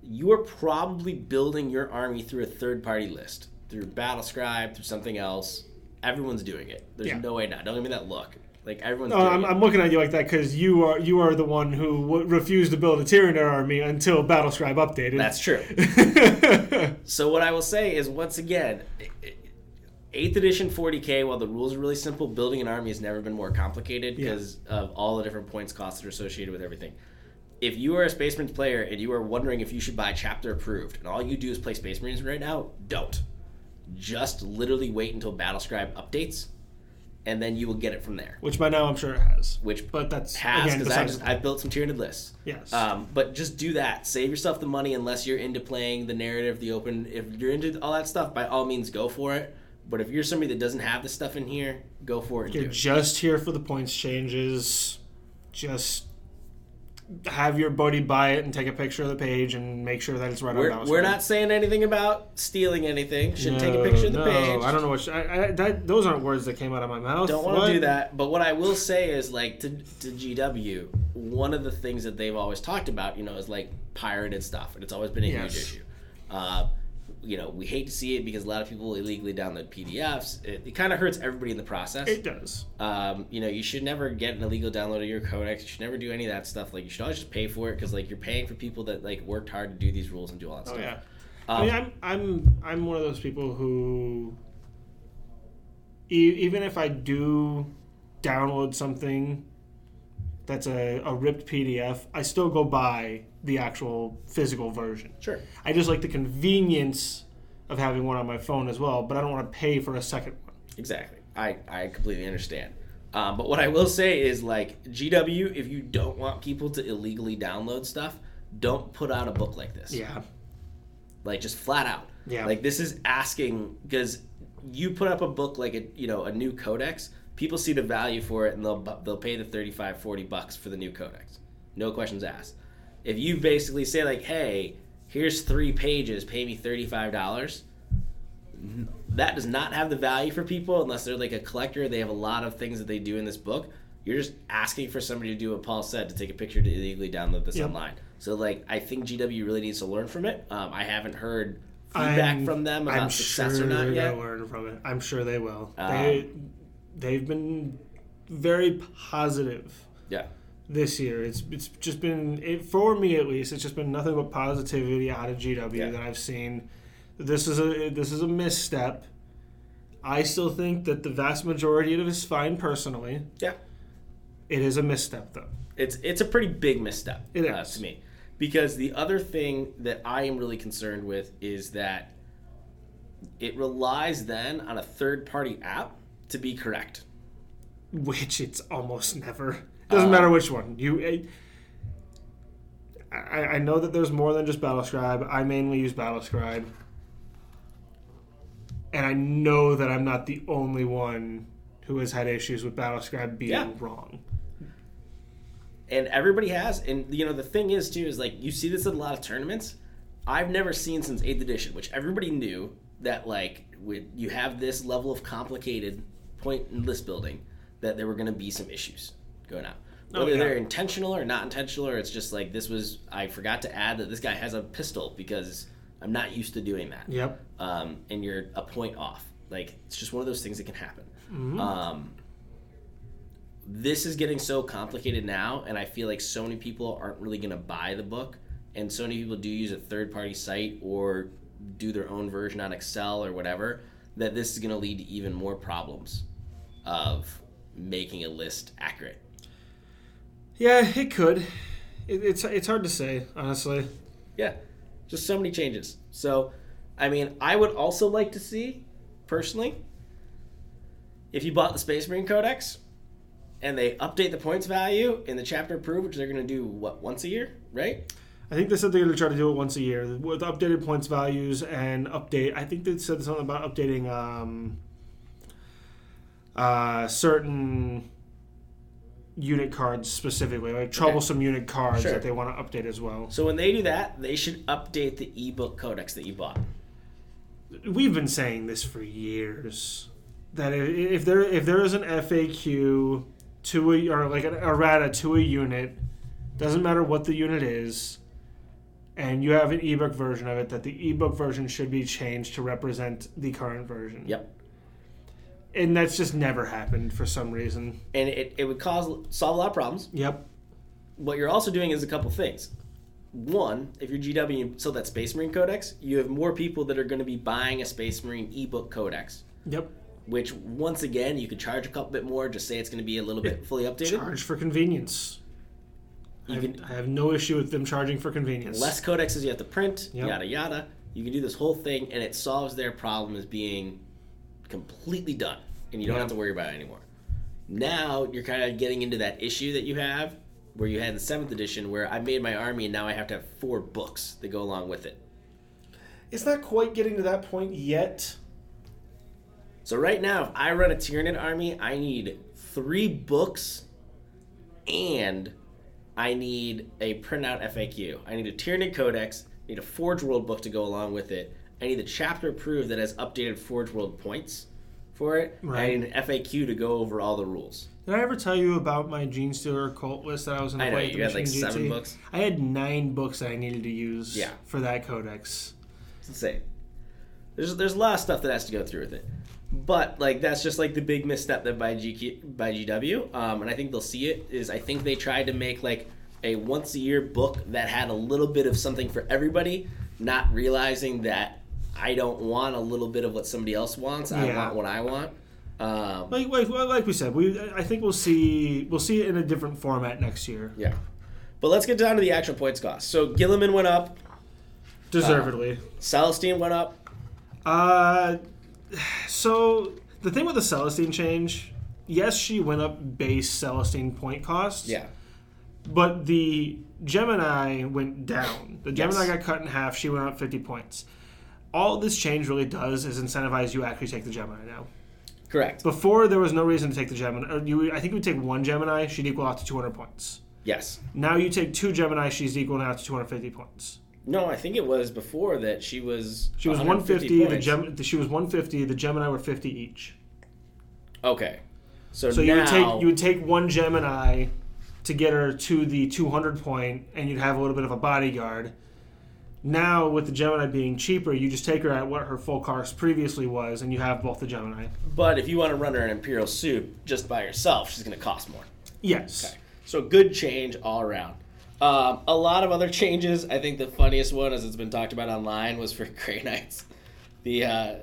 you are probably building your army through a third party list, through Battlescribe, through something else. Everyone's doing it. There's Yeah. no way not. Don't give me that look. Like everyone's No, I'm. I'm looking at you like that because you are you are the one who w- refused to build a Tyranid army until Battlescribe updated. That's true. so what I will say is once again, eighth edition 40k. While the rules are really simple, building an army has never been more complicated Yeah. because of all the different points costs that are associated with everything. If you are a Space Marines player and you are wondering if you should buy chapter approved, and all you do is play Space Marines right now, don't. Just literally wait until Battlescribe updates, and then you will get it from there. Which by now I'm sure it has. Which But that's has because I just, I've built some tiered lists. Yes. Um, but just do that. Save yourself the money unless you're into playing the narrative, the open. If you're into all that stuff, by all means, go for it. But if you're somebody that doesn't have the stuff in here, go for it. And You're do it. just here for the points changes. Just have your buddy buy it and take a picture of the page and make sure that it's right We're, on we're not saying anything about stealing anything. Should take a picture of the no, page. I don't know what sh- I, I, that, those aren't words that came out of my mouth. Don't want to do that. But what I will say is, like, to, to GW, one of the things that they've always talked about, you know, is like pirated stuff, and it's always been a Yes. huge issue. Uh, you know, we hate to see it because a lot of people illegally download PDFs. It, it kind of hurts everybody in the process. It does. Um, you know, you should never get an illegal download of your codex. You should never do any of that stuff. Like, you should always just pay for it because, like, you're paying for people that like worked hard to do these rules and do all that Oh stuff. yeah. Um, I mean, I'm I'm I'm one of those people who, e- even if I do download something that's a, a ripped PDF, I still go buy the actual physical version. Sure. I just like the convenience of having one on my phone as well, but I don't want to pay for a second one. Exactly. I, I completely understand. Um, but what I will say is like GW, if you don't want people to illegally download stuff, don't put out a book like this. Yeah. Like just flat out. Yeah. Like this is asking because you put up a book like a you know a new codex, people see the value for it and they'll they'll pay the 35 40 bucks for the new codex. No questions asked. If you basically say like, "Hey, here's 3 pages, pay me $35." that does not have the value for people unless they're like a collector. They have a lot of things that they do in this book. You're just asking for somebody to do what Paul said to take a picture to illegally download this Yep. online. So like, I think GW really needs to learn from it. Um, I haven't heard feedback I'm- from them about I'm success sure or not yet. learn from it. I'm sure they will. Um, they they've been very positive Yeah, this year. It's it's just been it, for me at least. It's just been nothing but positivity out of GW Yeah. that I've seen. This is a this is a misstep. I still think that the vast majority of it is fine personally. yeah. It is a misstep though. It's it's a pretty big misstep It uh, is. to me, because the other thing that I am really concerned with is that it relies then on a third party app to be correct. which it's almost never. Doesn't matter which one you. eh, I, I know that there's more than just BattleScribe. I mainly use BattleScribe, and I know that I'm not the only one who has had issues with BattleScribe being Yeah. wrong. and everybody has and you know the thing is too is like you see this at a lot of tournaments i've never seen since 8th edition which everybody knew that like with you have this level of complicated point and list building that there were going to be some issues going out Oh, whether yeah. they're intentional or not intentional or it's just like this was i forgot to add that this guy has a pistol because i'm not used to doing that Yep. um, and you're a point off. Like it's just one of those things that can happen. Mm-hmm. Um, this is getting so complicated now, and I feel like so many people aren't really going to buy the book, and so many people do use a third-party site or do their own version on Excel or whatever. That this is going to lead to even more problems of making a list accurate. Yeah, it could. It, it's it's hard to say honestly. Yeah, just so many changes. So, I mean, I would also like to see, personally, if you bought the Space Marine Codex and they update the points value in the chapter approved, which they're going to do, what, once a year, right? I think they said they're going to try to do it once a year with updated points values and update. I think they said something about updating um, uh, certain unit cards specifically, like troublesome unit cards Sure. that they want to update as well. So when they do that, they should update the ebook codex that you bought. We've been saying this for years that if there if there is an FAQ to a or like an errata to a unit, doesn't matter what the unit is, and you have an ebook version of it, that the ebook version should be changed to represent the current version. Yep. And that's just never happened for some reason. And it, it would cause solve a lot of problems. Yep. what you're also doing is a couple things. One, if you're GW sell that Space Marine Codex, you have more people that are going to be buying a Space Marine ebook codex, Yep. which once again you could charge a couple bit more. Just say it's going to be a little bit fully updated. Charge for convenience. I You have, can I have no issue with them charging for convenience. less codexes you have to print, Yep. yada yada. You can do this whole thing, and it solves their problem as being completely done, and you don't Yeah. have to worry about it anymore. Now you're kind of getting into that issue that you have, where you had in seventh edition, where I made my army, and now I have to have four books that go along with it. It's not quite getting to that point yet. So right now, if I run a Tyranid army, I need three books, and I need a printout FAQ. I need a Tyranid Codex, I need a Forge World book to go along with it. I need the chapter approved that has updated Forge World points for it. and I need an FAQ to go over all the rules. Did I ever tell you about my Genestealer cult list that I was in? I know, play at the you had, like, Machine seven books. I had nine books that I needed to use Yeah. for that codex. It's insane. There's there's a lot of stuff that has to go through with it. But like that's just like the big misstep that by GQ, by GW, um, and I think they'll see it. Is I think they tried to make like a once a year book that had a little bit of something for everybody, not realizing that I don't want a little bit of what somebody else wants. I Yeah. want what I want. Um, Like, like like we said, we I think we'll see we'll see it in a different format next year. yeah. But let's get down to the actual points cost. So Guilliman went up, Deservedly. Celestine went up. Uh, so the thing with the Celestine change, yes, she went up base Celestine point cost. Yeah. But the Gemini went down. The Gemini Yes. got cut in half. She went up 50 points. All this change really does is incentivize you actually take the Gemini now. Correct. Before there was no reason to take the Gemini. Or you, I think you would take one Gemini, she'd equal out to 200 points. Yes. Now you take two Gemini, she's equal out to 250 points. No, I think it was before that she was. She was 150 150. The points. Gem, she was 150. The Gemini were 50 each. Okay. So, So now, you would take you would take one Gemini to get her to the 200 point, and you'd have a little bit of a bodyguard. Now with the Gemini being cheaper, you just take her at what her full cost previously was, and you have both the Gemini. but if you want to run her an Imperial suit just by herself, she's going to cost more. Yes. Okay. So good change all around. Um, a lot of other changes. I think the funniest one, as it's been talked about online, was for Grey Knights. The uh,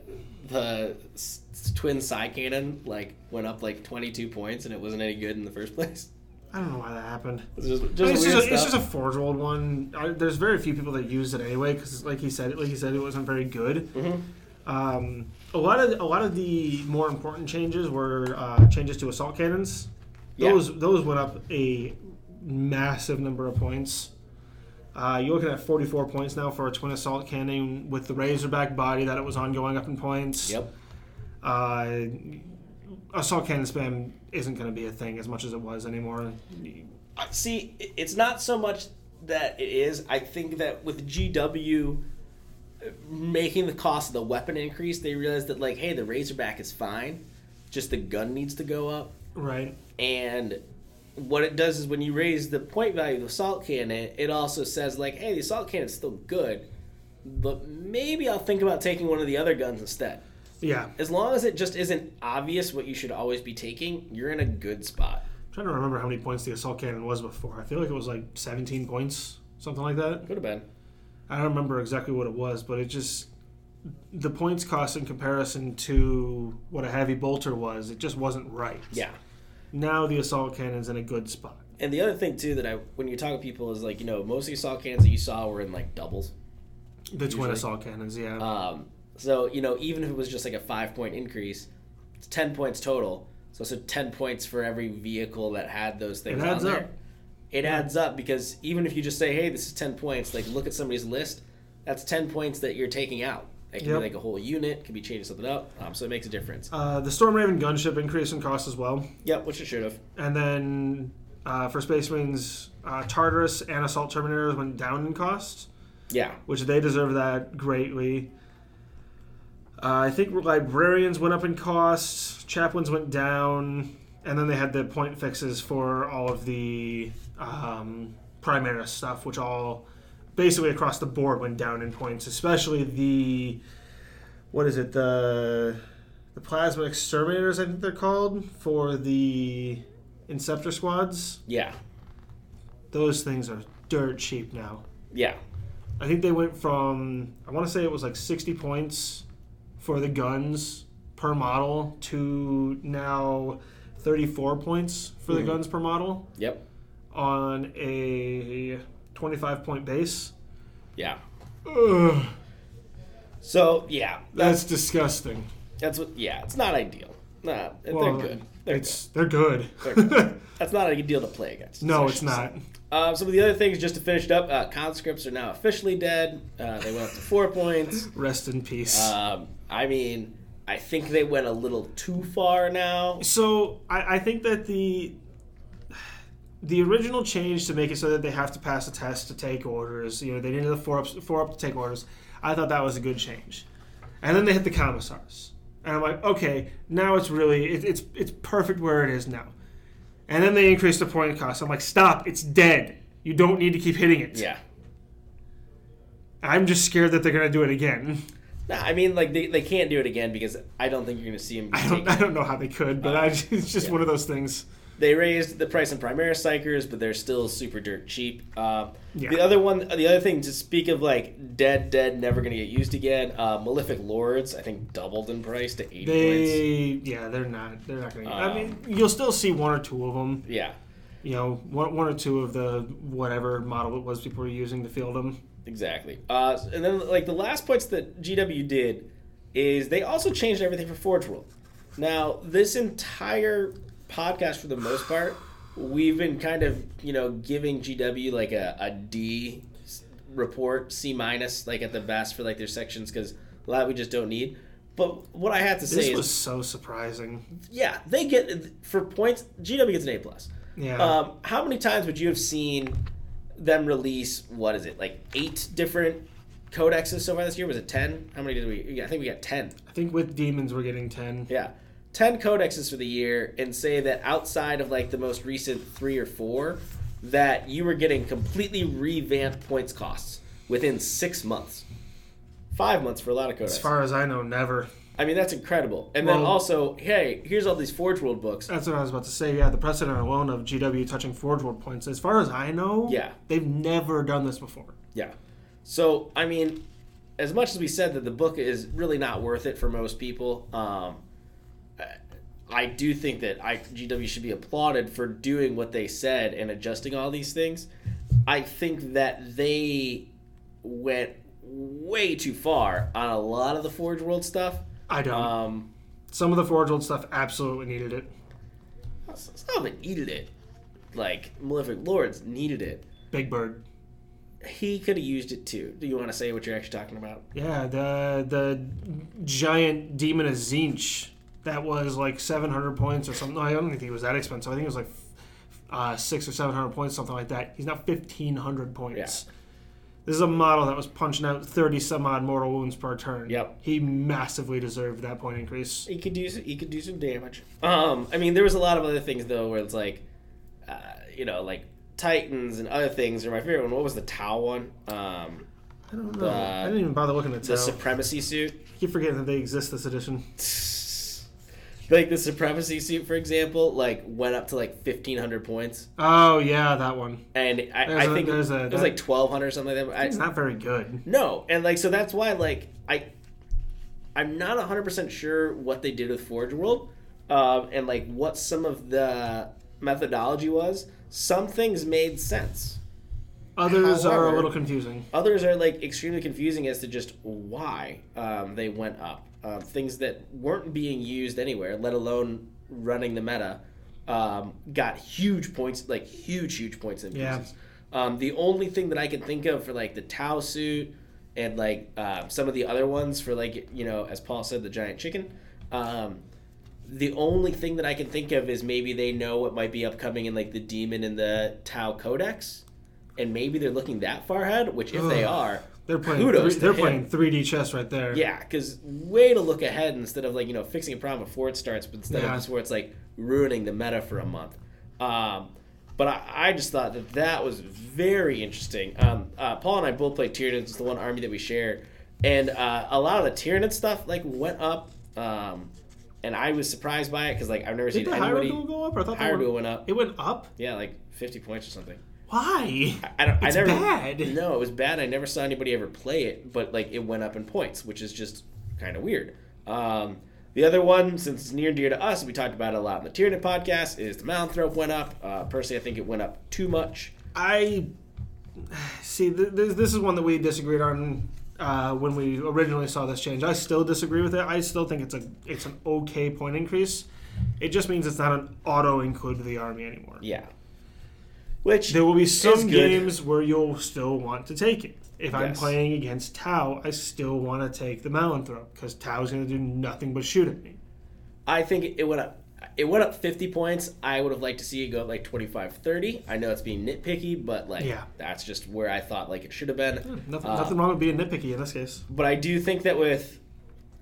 the s- twin psycannon like went up like 22 points, and it wasn't any good in the first place. I don't know why that happened. It's just, just I mean, it's, just a, it's just a four-year-old one. I, there's very few people that use it anyway because, like he said, like he said, it wasn't very good. Mhm. Um, a lot of a lot of the more important changes were uh, changes to assault cannons. Yeah. Those those went up a massive number of points. Uh, you're looking at 44 points now for a twin assault cannon with the Razorback body that it was on going up in points. Yep. Uh, assault cannon spam isn't going to be a thing as much as it was anymore. See, it's not so much that it is. I think that with GW uh, making the cost of the weapon increase, they realized that like, hey, the Razorback is fine, just the gun needs to go up. Right. And what it does is when you raise the point value of the assault cannon, it also says like, hey, the assault cannon's still good, but maybe I'll think about taking one of the other guns instead. Yeah. As long as it just isn't obvious what you should always be taking, you're in a good spot. I'm trying to remember how many points the assault cannon was before. I feel like it was like 17 points, something like that. Could have been. I don't remember exactly what it was, but it just the points cost in comparison to what a heavy bolter was, it just wasn't right. Yeah. Now the assault cannon's in a good spot. And the other thing too that I when you talk to people is like you know most of the assault cannons that you saw were in like doubles. The twin Usually. assault cannons, yeah. Um, so you know even if it was just like a five point increase, it's ten points total. So so ten points for every vehicle that had those things It adds there. up. It adds up because even if you just say hey this is ten points, like look at somebody's list, that's ten points that you're taking out. It can Yep. be like a whole unit, can be changing something up, um, so it makes a difference. Uh, the Storm Raven gunship increased in cost as well. Yep, which it should have. And then uh, for Space Marines, uh, Tartarus and Assault Terminators went down in cost. Yeah, which they deserve that greatly. Uh, I think librarians went up in cost, chaplains went down, and then they had the point fixes for all of the um, Primaris stuff, which all basically across the board went down in points, especially the what is it the the plasma exterminators I think they're called for the Inceptor squads. yeah, Those things are dirt cheap now. yeah. I think they went from I want to say it was like 60 points for the guns per model to now 34 points for the Mhm. guns per model Yep. on a 25 point base. Yeah. Ugh, So yeah, that's that's disgusting. that's what. Yeah, it's not ideal. Nah, Well, they're good. They're it's they're good. They're good. That's not a good deal to play against. no, it's not. Uh, some of the other things, just to finish it up, uh, conscripts are now officially dead. Uh, they went up to four points. Rest in peace. Um, I mean, I think they went a little too far now. So I, I think that the the original change to make it so that they have to pass a test to take orders, you know, they needed the four up, four up to take orders. I thought that was a good change, and then they hit the commissars, and I'm like, okay, now it's really it, it's it's perfect where it is now. And then they increased the point cost. I'm like, stop! It's dead. You don't need to keep hitting it. Yeah. I'm just scared that they're gonna do it again. Nah, I mean, like they, they can't do it again because I don't think you're going to see them. I don't, I don't know how they could, but uh, I, it's just yeah. one of those things. They raised the price on Primaris Psykers, but they're still super dirt cheap. Uh, Yeah. The other one, the other thing to speak of, like dead, dead, never going to get used again. Uh, Malefic Lords, I think doubled in price to eighty points. Yeah, they're not. They're not going to. I Um, mean, you'll still see one or two of them. Yeah, You know, one, one or two of the whatever model it was people were using to field them. exactly. Uh, and then, like the last points that GW did is they also changed everything for Forge World. Now, this entire podcast, for the most part, we've been kind of you know giving GW like a, a D report, C minus, like at the best for like their sections because a lot we just don't need. But what I have to say This is, was so surprising. yeah, they get for points. GW gets an A plus. Yeah. Um, how many times would you have seen them release? What is it like eight different codexes so far this year? Was it ten? How many did we? Yeah, I think we got ten. I think with demons we're getting ten. Yeah, ten codexes for the year, and say that outside of like the most recent three or four, that you were getting completely revamped points costs within six months. Five months for a lot of codexes. As far as I know, never. I mean, that's incredible. And then also, hey, here's all these Forge World books. That's what I was about to say. Yeah, the precedent alone of GW touching Forge World points. As far as I know, Yeah. they've never done this before. Yeah. So, I mean, as much as we said that the book is really not worth it for most people, um, I- I do think that IGW should be applauded for doing what they said and adjusting all these things. I think that they went way too far on a lot of the Forge World stuff. I don't. Um, Some of the Forge World stuff absolutely needed it. some of it needed it. Like, Malefic Lords needed it. Big Bird. He could have used it too. Do you want to say what you're actually talking about? Yeah, the the giant demon of Tzeentch that was like 700 points or something. No, I don't think it was that expensive. I think it was like uh, six or 700 points, something like that. He's now 1500 points. Yeah. This is a model that was punching out 30 some odd mortal wounds per turn. Yep. He massively deserved that point increase. he could do some, he could do some damage. Um, I mean, there was a lot of other things though, where it's like, uh, you know, like Titans and other things. are my favorite one, what was the Tau one? Um, I don't know. The- I didn't even bother looking at the the Supremacy suit. I keep forgetting that they exist this edition. Like the Supremacy suit, for example, like went up to like fifteen hundred points, Oh, yeah, that one. and I, There's I a- think there's a- it was like twelve hundred or something like that. I, It's not very good. No, and like so that's why like I I'm not 100% sure what they did with Forge World um, and like what some of the methodology was. Some things made sense. Others are However- a little confusing. Others are like extremely confusing as to just why um, they went up. Um, things that weren't being used anywhere, let alone running the meta, um, got huge points, like huge, huge points increases. Um, the only thing that I can think of for like the Tau suit and like um, some of the other ones for like you know, as Paul said, the giant chicken. Um, the only thing that I can think of is maybe they know what might be upcoming in like the demon and the Tau Codex, and maybe they're looking that far ahead. Which, if they are, They're playing. kudos they're playing 3D chess right there. Yeah, because way to look ahead instead of like you know fixing a problem before it starts, but instead Yeah. of just where it's like ruining the meta for a month. Um, but I, I just thought that that was very interesting. Um, uh, Paul and I both played Tyranid. It's the one army that we share, and uh, a lot of the Tyranid stuff like went up, um, and I was surprised by it because like I've never Did seen the anybody. Hierodule go up? I thought Hierodule were- went up. It went up. Yeah, like fifty points or something. Why? I, don't. It's I never. bad. No, it was bad. I never saw anybody ever play it, but like it went up in points, which is just kind of weird. Um, the other one, since it's near and dear to us, we talked about it a lot in the Tyranid podcast, is the Malanthrope went up. Uh, personally, I think it went up too much. I see. Th- this, this is one that we disagreed on uh, when we originally saw this change. I still disagree with it. I still think it's a it's an okay point increase. It just means it's not an auto include to the army anymore. Yeah. Which There will be some games where you'll still want to take it. If I'm playing against Tau, I still want to take the Malanthrope because Tau's going to do nothing but shoot at me. I think it went up. It went up 50 points. I would have liked to see it go up like 25, 30. I know it's being nitpicky, but like Yeah. that's just where I thought like it should have been. Nothing, Uh, nothing wrong with being nitpicky in this case. But I do think that with,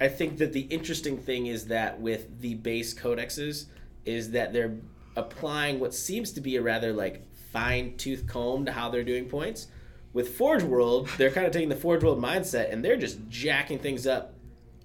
I think that the interesting thing is that with the base codexes, is that they're applying what seems to be a rather like fine tooth comb to how they're doing points. With Forge World, they're kind of taking the Forge World mindset and they're just jacking things up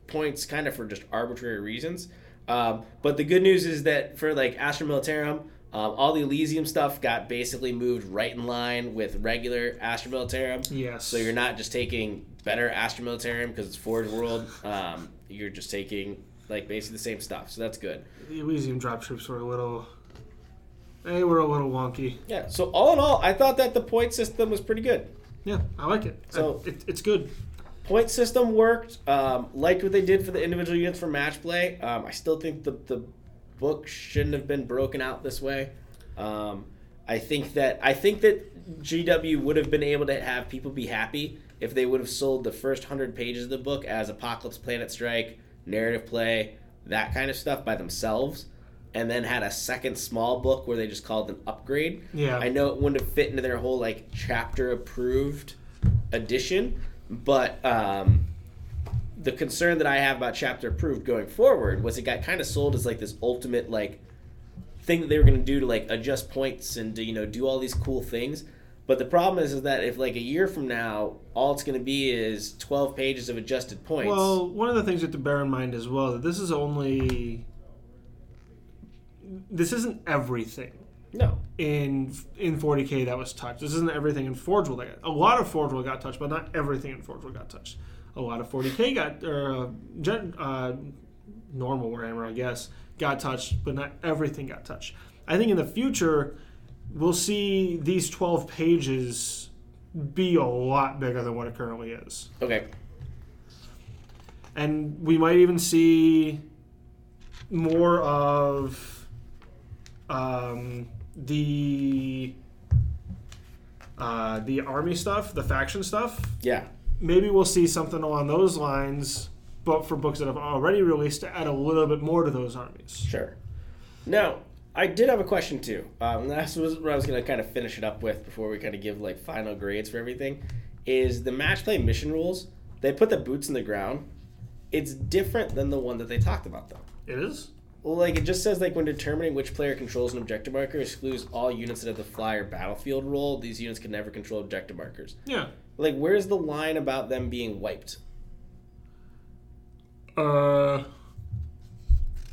points kind of for just arbitrary reasons. Um, but the good news is that for like Astra Militarum, um, all the Elysian stuff got basically moved right in line with regular Astra Militarum. Yes. So you're not just taking better Astra Militarum because it's Forge World. Um, you're just taking like basically the same stuff. So that's good. The Elysian drop troops were a little. They were a little wonky. Yeah. So all in all, I thought that the point system was pretty good. Yeah, I like it. So- I- it, it's good. Point system worked. Um, liked what they did for the individual units for match play. Um, I still think the the book shouldn't have been broken out this way. Um, I think that I think that GW would have been able to have people be happy if they would have sold the first hundred pages of the book as Apocalypse Planet Strike, narrative play, that kind of stuff by themselves, and then had a second small book where they just called an upgrade. Yeah. I know it wouldn't have fit into their whole like chapter approved edition, but um, the concern that I have about chapter approved going forward was it got kind of sold as like this ultimate like thing that they were going to do to like adjust points and to you know do all these cool things. But the problem is, is that if like a year from now, all it's going to be is twelve pages of adjusted points. Well, one of the things you have to bear in mind as well that this is only. This isn't everything no, in in 40k that was touched. This isn't everything in Forge World. got- A lot of Forge World got touched, but not everything in Forge World got touched. A lot of 40k got or uh, gen, uh, normal Warhammer, I guess, got touched, but not everything got touched. I think in the future we'll see these 12 pages be a lot bigger than what it currently is. okay, and we might even see more of um, the uh, the army stuff, the faction stuff. yeah, Maybe we'll see something along those lines, but for books that have already released to add a little bit more to those armies. Sure. Now, I did have a question too. Um, and that's was what I was going to kind of finish it up with before we kind of give like final grades for everything. Is the match play mission rules? They put the boots in the ground. It's different than the one that they talked about though. It is. Well, like it just says like when determining which player controls an objective marker excludes all units that have the flyer battlefield role. These units can never control objective markers. Yeah. Like, where's the line about them being wiped? Uh,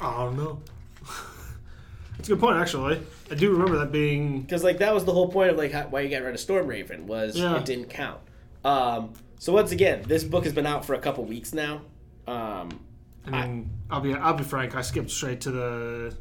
I don't know. That's a good point, actually. I do remember that being. Because like that was the whole point of like how, why you got rid of Storm Raven was Yeah. it didn't count. Um, so once again, this book has been out for a couple weeks now. Um, I mean, I'll be I'll be frank. I skipped straight to the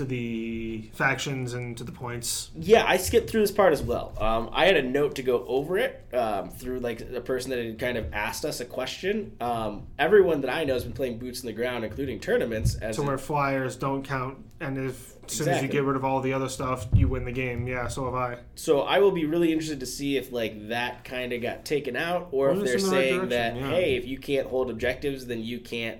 to the factions and to the points. yeah, I skipped through this part as well. Um, I had a note to go over it um, through like a person that had kind of asked us a question. Um, everyone that I know has been playing boots in the ground, including tournaments. As To where flyers don't count, and if as soon as you get rid of all the other stuff, you win the game. Yeah, so have I. So I will be really interested to see if like that kind of got taken out, or if they're in the right saying that yeah. hey, if you can't hold objectives, then you can't,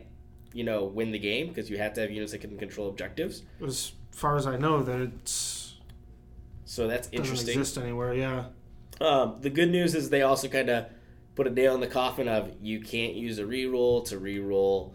you know, win the game because you have to have units that can control objectives. As far as I know, that it's So that's interesting. doesn't exist anywhere. Yeah. Um, the good news is they also kind of put a nail in the coffin of you can't use a reroll to reroll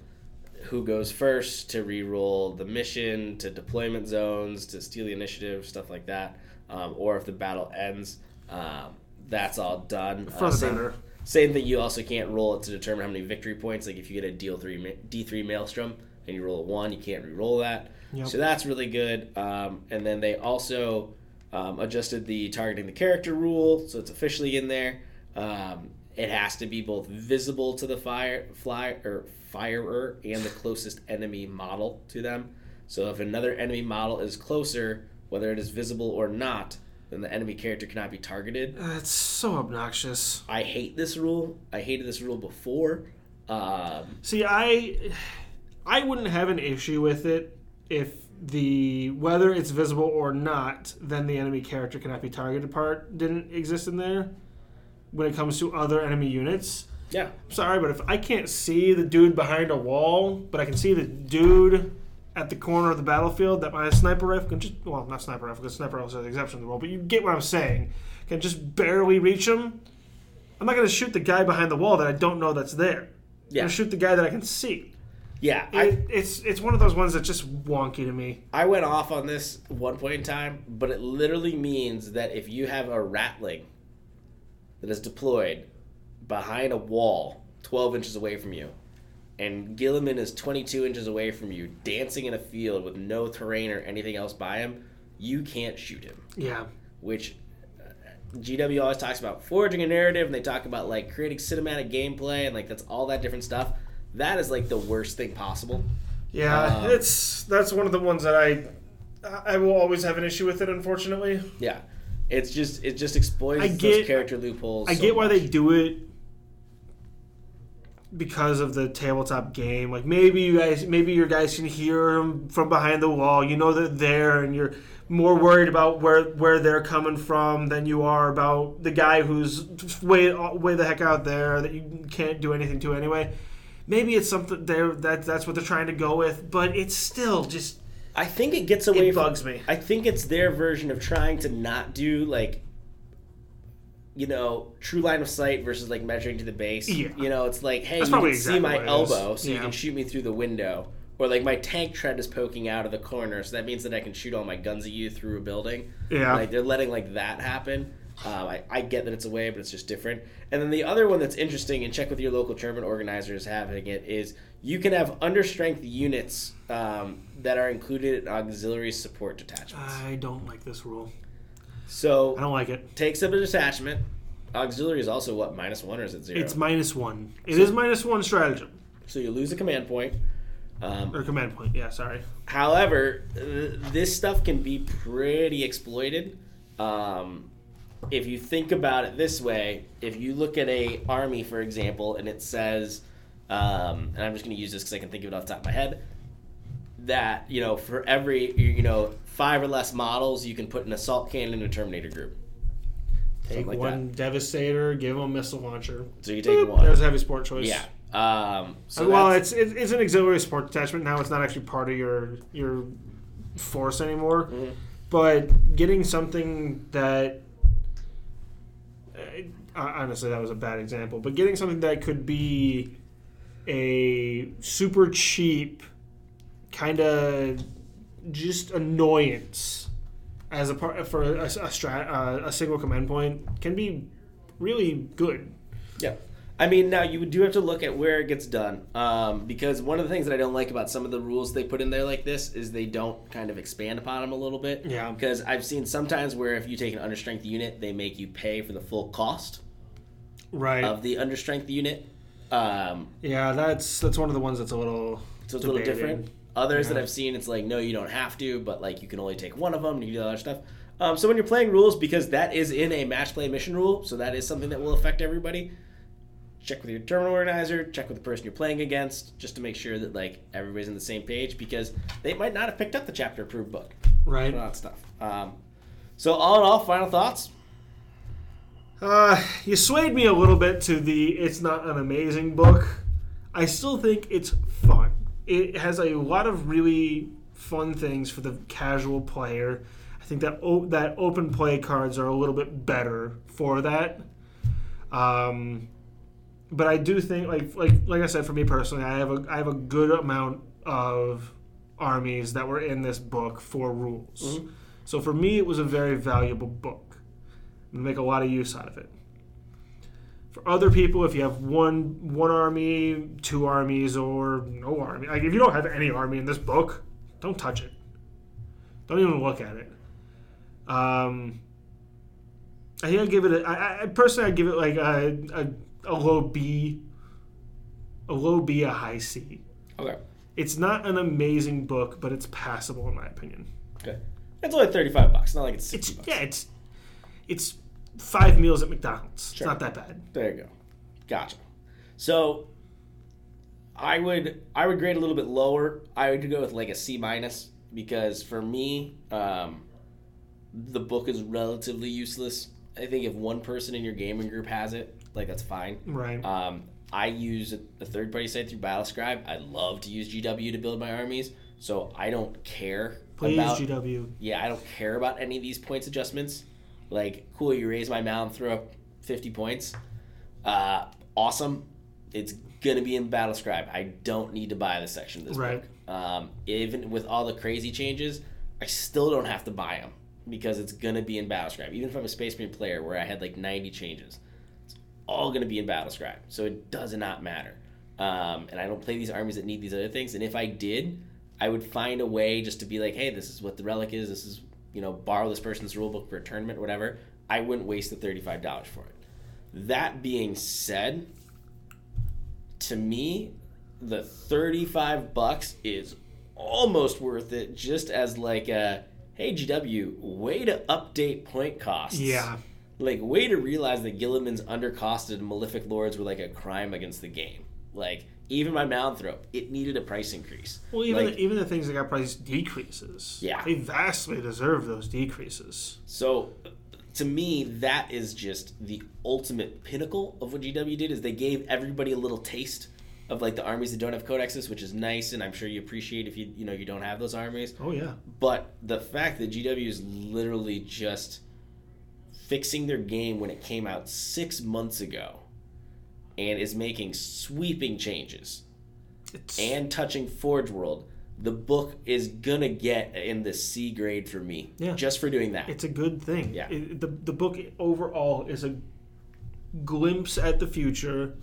who goes first, to reroll the mission, to deployment zones, to steal the initiative, stuff like that. Um, or if the battle ends, um, that's all done. For Uh, the same, better. Same thing. You also can't roll it to determine how many victory points. Like if you get a deal three D three maelstrom and you roll a one, you can't re-roll that. Yep. So that's really good. Um, and then they also um, adjusted the targeting the character rule, so it's officially in there. Um, it has to be both visible to the fire fly or firer and the closest enemy model to them. So if another enemy model is closer, whether it is visible or not, then the enemy character cannot be targeted. It's so obnoxious. I hate this rule. I hated this rule before. Um, See, I I wouldn't have an issue with it if the whether it's visible or not, then the enemy character cannot be targeted part didn't exist in there. When it comes to other enemy units, yeah, I'm sorry, but if I can't see the dude behind a wall, but I can see the dude at the corner of the battlefield that my sniper rifle can just well, not sniper rifle because sniper rifle is the exception to the rule, but you get what I'm saying. Can just barely reach him. I'm not gonna shoot the guy behind the wall that I don't know that's there. I'm yeah, gonna shoot the guy that I can see. yeah. I, it's it's one of those ones that's just wonky to me. I went off on this one point in time, but it literally means that if you have a ratling that is deployed behind a wall 12 inches away from you, and Guilliman is 22 inches away from you, dancing in a field with no terrain or anything else by him, you can't shoot him. Yeah. Which uh, GW always talks about forging a narrative, and they talk about like creating cinematic gameplay, and like that's all that different stuff. That is like the worst thing possible. Yeah, Um, it's that's one of the ones that I I will always have an issue with it. Unfortunately, Yeah, it's just it just exploits I those character loopholes. I so get why much. they do it because of the tabletop game. Like maybe you guys, maybe your guys can hear them from behind the wall. You know they're there, and you're more worried about where where they're coming from than you are about the guy who's way way the heck out there that you can't do anything to anyway. Maybe it's something there that that's what they're trying to go with, but it's still just I think it gets away. It from- bugs me. I think it's their version of trying to not do like, you know, true line of sight versus like measuring to the base. Yeah. You know, it's like, hey, That's you can see my what it is. elbow, so you can shoot me through the window. Or like my tank tread is poking out of the corner, so that means that I can shoot all my guns at you through a building. Yeah. Like they're letting like that happen. Um, I, I get that it's a way, but it's just different. And then the other one that's interesting, and check with your local tournament organizers having it, is you can have understrength units um, that are included in auxiliary support detachments. I don't like this rule. So I don't like it. takes up a detachment. Auxiliary is also what minus one or is it zero? It's minus one. It is minus one stratagem so you lose a command point. Um, or command point. Yeah, sorry. However, uh, this stuff can be pretty exploited. Um, if you think about it this way, if you look at a army, for example, and it says, um, and I'm just going to use this because I can think of it off the top of my head, that you know for every you know five or less models, you can put an assault cannon in a Terminator group. Take like one devastator, give them a missile launcher. So you take Boop, one. There's a heavy sport choice. Yeah. Um, so Uh, well, it's it, it's an auxiliary support detachment now. It's not actually part of your your force anymore. Mhm. But getting something that uh, honestly that was a bad example. But getting something that could be a super cheap kind of just annoyance as a part for a, a, strat, uh, a single command point can be really good. Yeah. I mean, now you do have to look at where it gets done, um, because one of the things that I don't like about some of the rules they put in there like this is they don't kind of expand upon them a little bit. Yeah. Because I've seen sometimes where if you take an understrength unit, they make you pay for the full cost Right. of the understrength unit. Um, Yeah, that's that's one of the ones that's a little so it's a little different. Others that I've seen, it's like no, you don't have to, but like you can only take one of them. And you do other stuff. Um, so when you're playing rules, because that is in a match play mission rule, so that is something that will affect everybody. Check with your terminal organizer. Check with the person you're playing against, just to make sure that like everybody's on the same page, because they might not have picked up the chapter approved book. Right. All that stuff. Um, so all in all, final thoughts. Uh, you swayed me a little bit to the it's not an amazing book. I still think it's. It has a lot of really fun things for the casual player. I think that o- that open play cards are a little bit better for that. Um, but I do think like like like I said for me personally, I have a I have a good amount of armies that were in this book for rules. So for me, it was a very valuable book. I'm gonna make a lot of use out of it. For other people, if you have one one army, two armies, or no army, like if you don't have any army in this book, don't touch it. Don't even look at it. Um, I think I give it. A, I, I personally, I give it like a, a a low B, a low B, a high C. Okay. It's not an amazing book, but it's passable in my opinion. Okay. It's only thirty-five bucks. Not like it's It's bucks. yeah, it's it's five meals at McDonald's. Sure. It's not that bad. There you go. Gotcha. So I would I would grade a little bit lower. I would go with like a C minus because for me, um, the book is relatively useless. I think if one person in your gaming group has it, like that's fine. Right. Um, I use a, third party site through Battlescribe. I love to use GW to build my armies, so I don't care Please, about GW. yeah, I don't care about any of these points adjustments. Like, cool, you raise my Malanthrope 50 points. Uh, awesome. It's going to be in Battle Scribe. I don't need to buy this section of this Right. book. Um, even with all the crazy changes, I still don't have to buy them because it's going to be in Battle Scribe. Even if I'm a Space Marine player where I had like 90 changes, it's all going to be in Battle Scribe. So it does not matter. um, and I don't play these armies that need these other things. And if I did, I would find a way just to be like, hey, this is what the relic is. This is you know borrow this person's rule book for a tournament, whatever. I wouldn't waste the thirty five dollars for it. That being said, to me, the thirty five bucks is almost worth it, just as like a hey GW, way to update point costs. Yeah. Like way to realize that Guilliman's undercosted Malefic Lords were like a crime against the game. Like even my Malanthrope, it needed a price increase. Well, even Like, the, even the things that got price decreases, Yeah. they vastly deserve those decreases. So to me, that is just the ultimate pinnacle of what GW did is they gave everybody a little taste of like the armies that don't have codexes, which is nice, and I'm sure you appreciate if you you know you don't have those armies. Oh yeah, But the fact that GW is literally just fixing their game when it came out six months ago and is making sweeping changes it's and touching Forge World, the book is gonna get in the C grade for me. Yeah. Just for doing that. it's a good thing. Yeah. It- the the book overall is a glimpse at the future,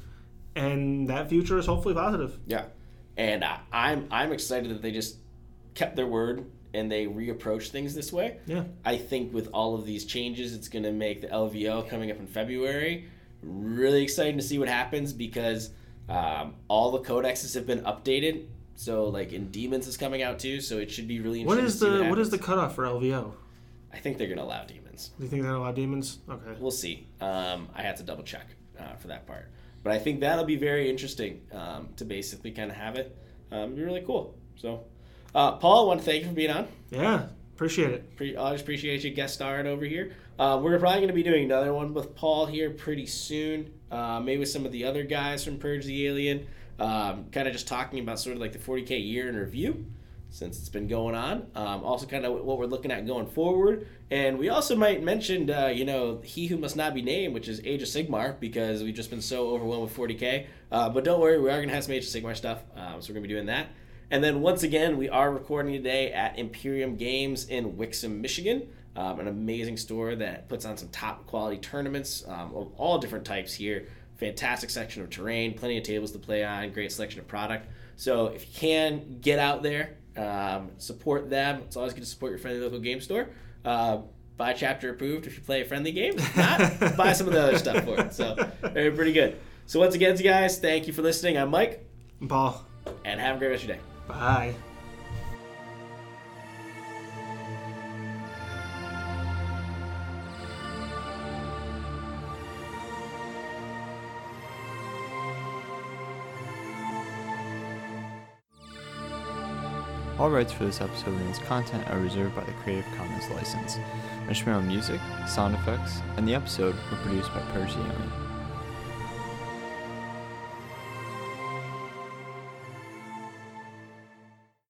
and that future is hopefully positive. Yeah, and I, I'm I'm excited that they just kept their word and they reapproach things this way. Yeah. I think with all of these changes, it's going to make the LVO coming up in February really exciting to see what happens because um, all the codexes have been updated. So like in Demons is coming out too, so it should be really What interesting. is to see the what is the cutoff for LVO? I think they're going to allow Demons. Do you think they're gonna allow demons? Okay. We'll see. Um, I had to double check uh, for that part, but I think that'll be very interesting um, to basically kind of have it. Um, be really cool. So, uh, Paul, I want to thank you for being on. Yeah, appreciate it. Pre- always appreciate you guest starring over here. Uh, we're probably going to be doing another one with Paul here pretty soon. Uh, maybe with some of the other guys from Purge the Alien. Um, kind of just talking about sort of like the 40k year in review since it's been going on. Um, also, kind of what we're looking at going forward. And we also might mention, uh, you know, He Who Must Not Be Named, which is Age of Sigmar, because we've just been so overwhelmed with 40k. Uh, but don't worry, we are going to have some Age of Sigmar stuff. Um, so we're going to be doing that. And then once again, we are recording today at Imperium Games in Wixom, Michigan. Um, an amazing store that puts on some top quality tournaments um, of all different types here. Fantastic section of terrain, plenty of tables to play on, great selection of product. So if you can get out there, um, support them. It's always good to support your friendly local game store. Uh, buy chapter approved if you play a friendly game. If not, buy some of the other stuff for it. So they're pretty good. So once again, guys, thank you for listening. I'm Mike, Paul, and have a great rest of your day. bye. All rights for this episode and its content are reserved by the Creative Commons license. Instrumental music, sound effects, and the episode were produced by Alien.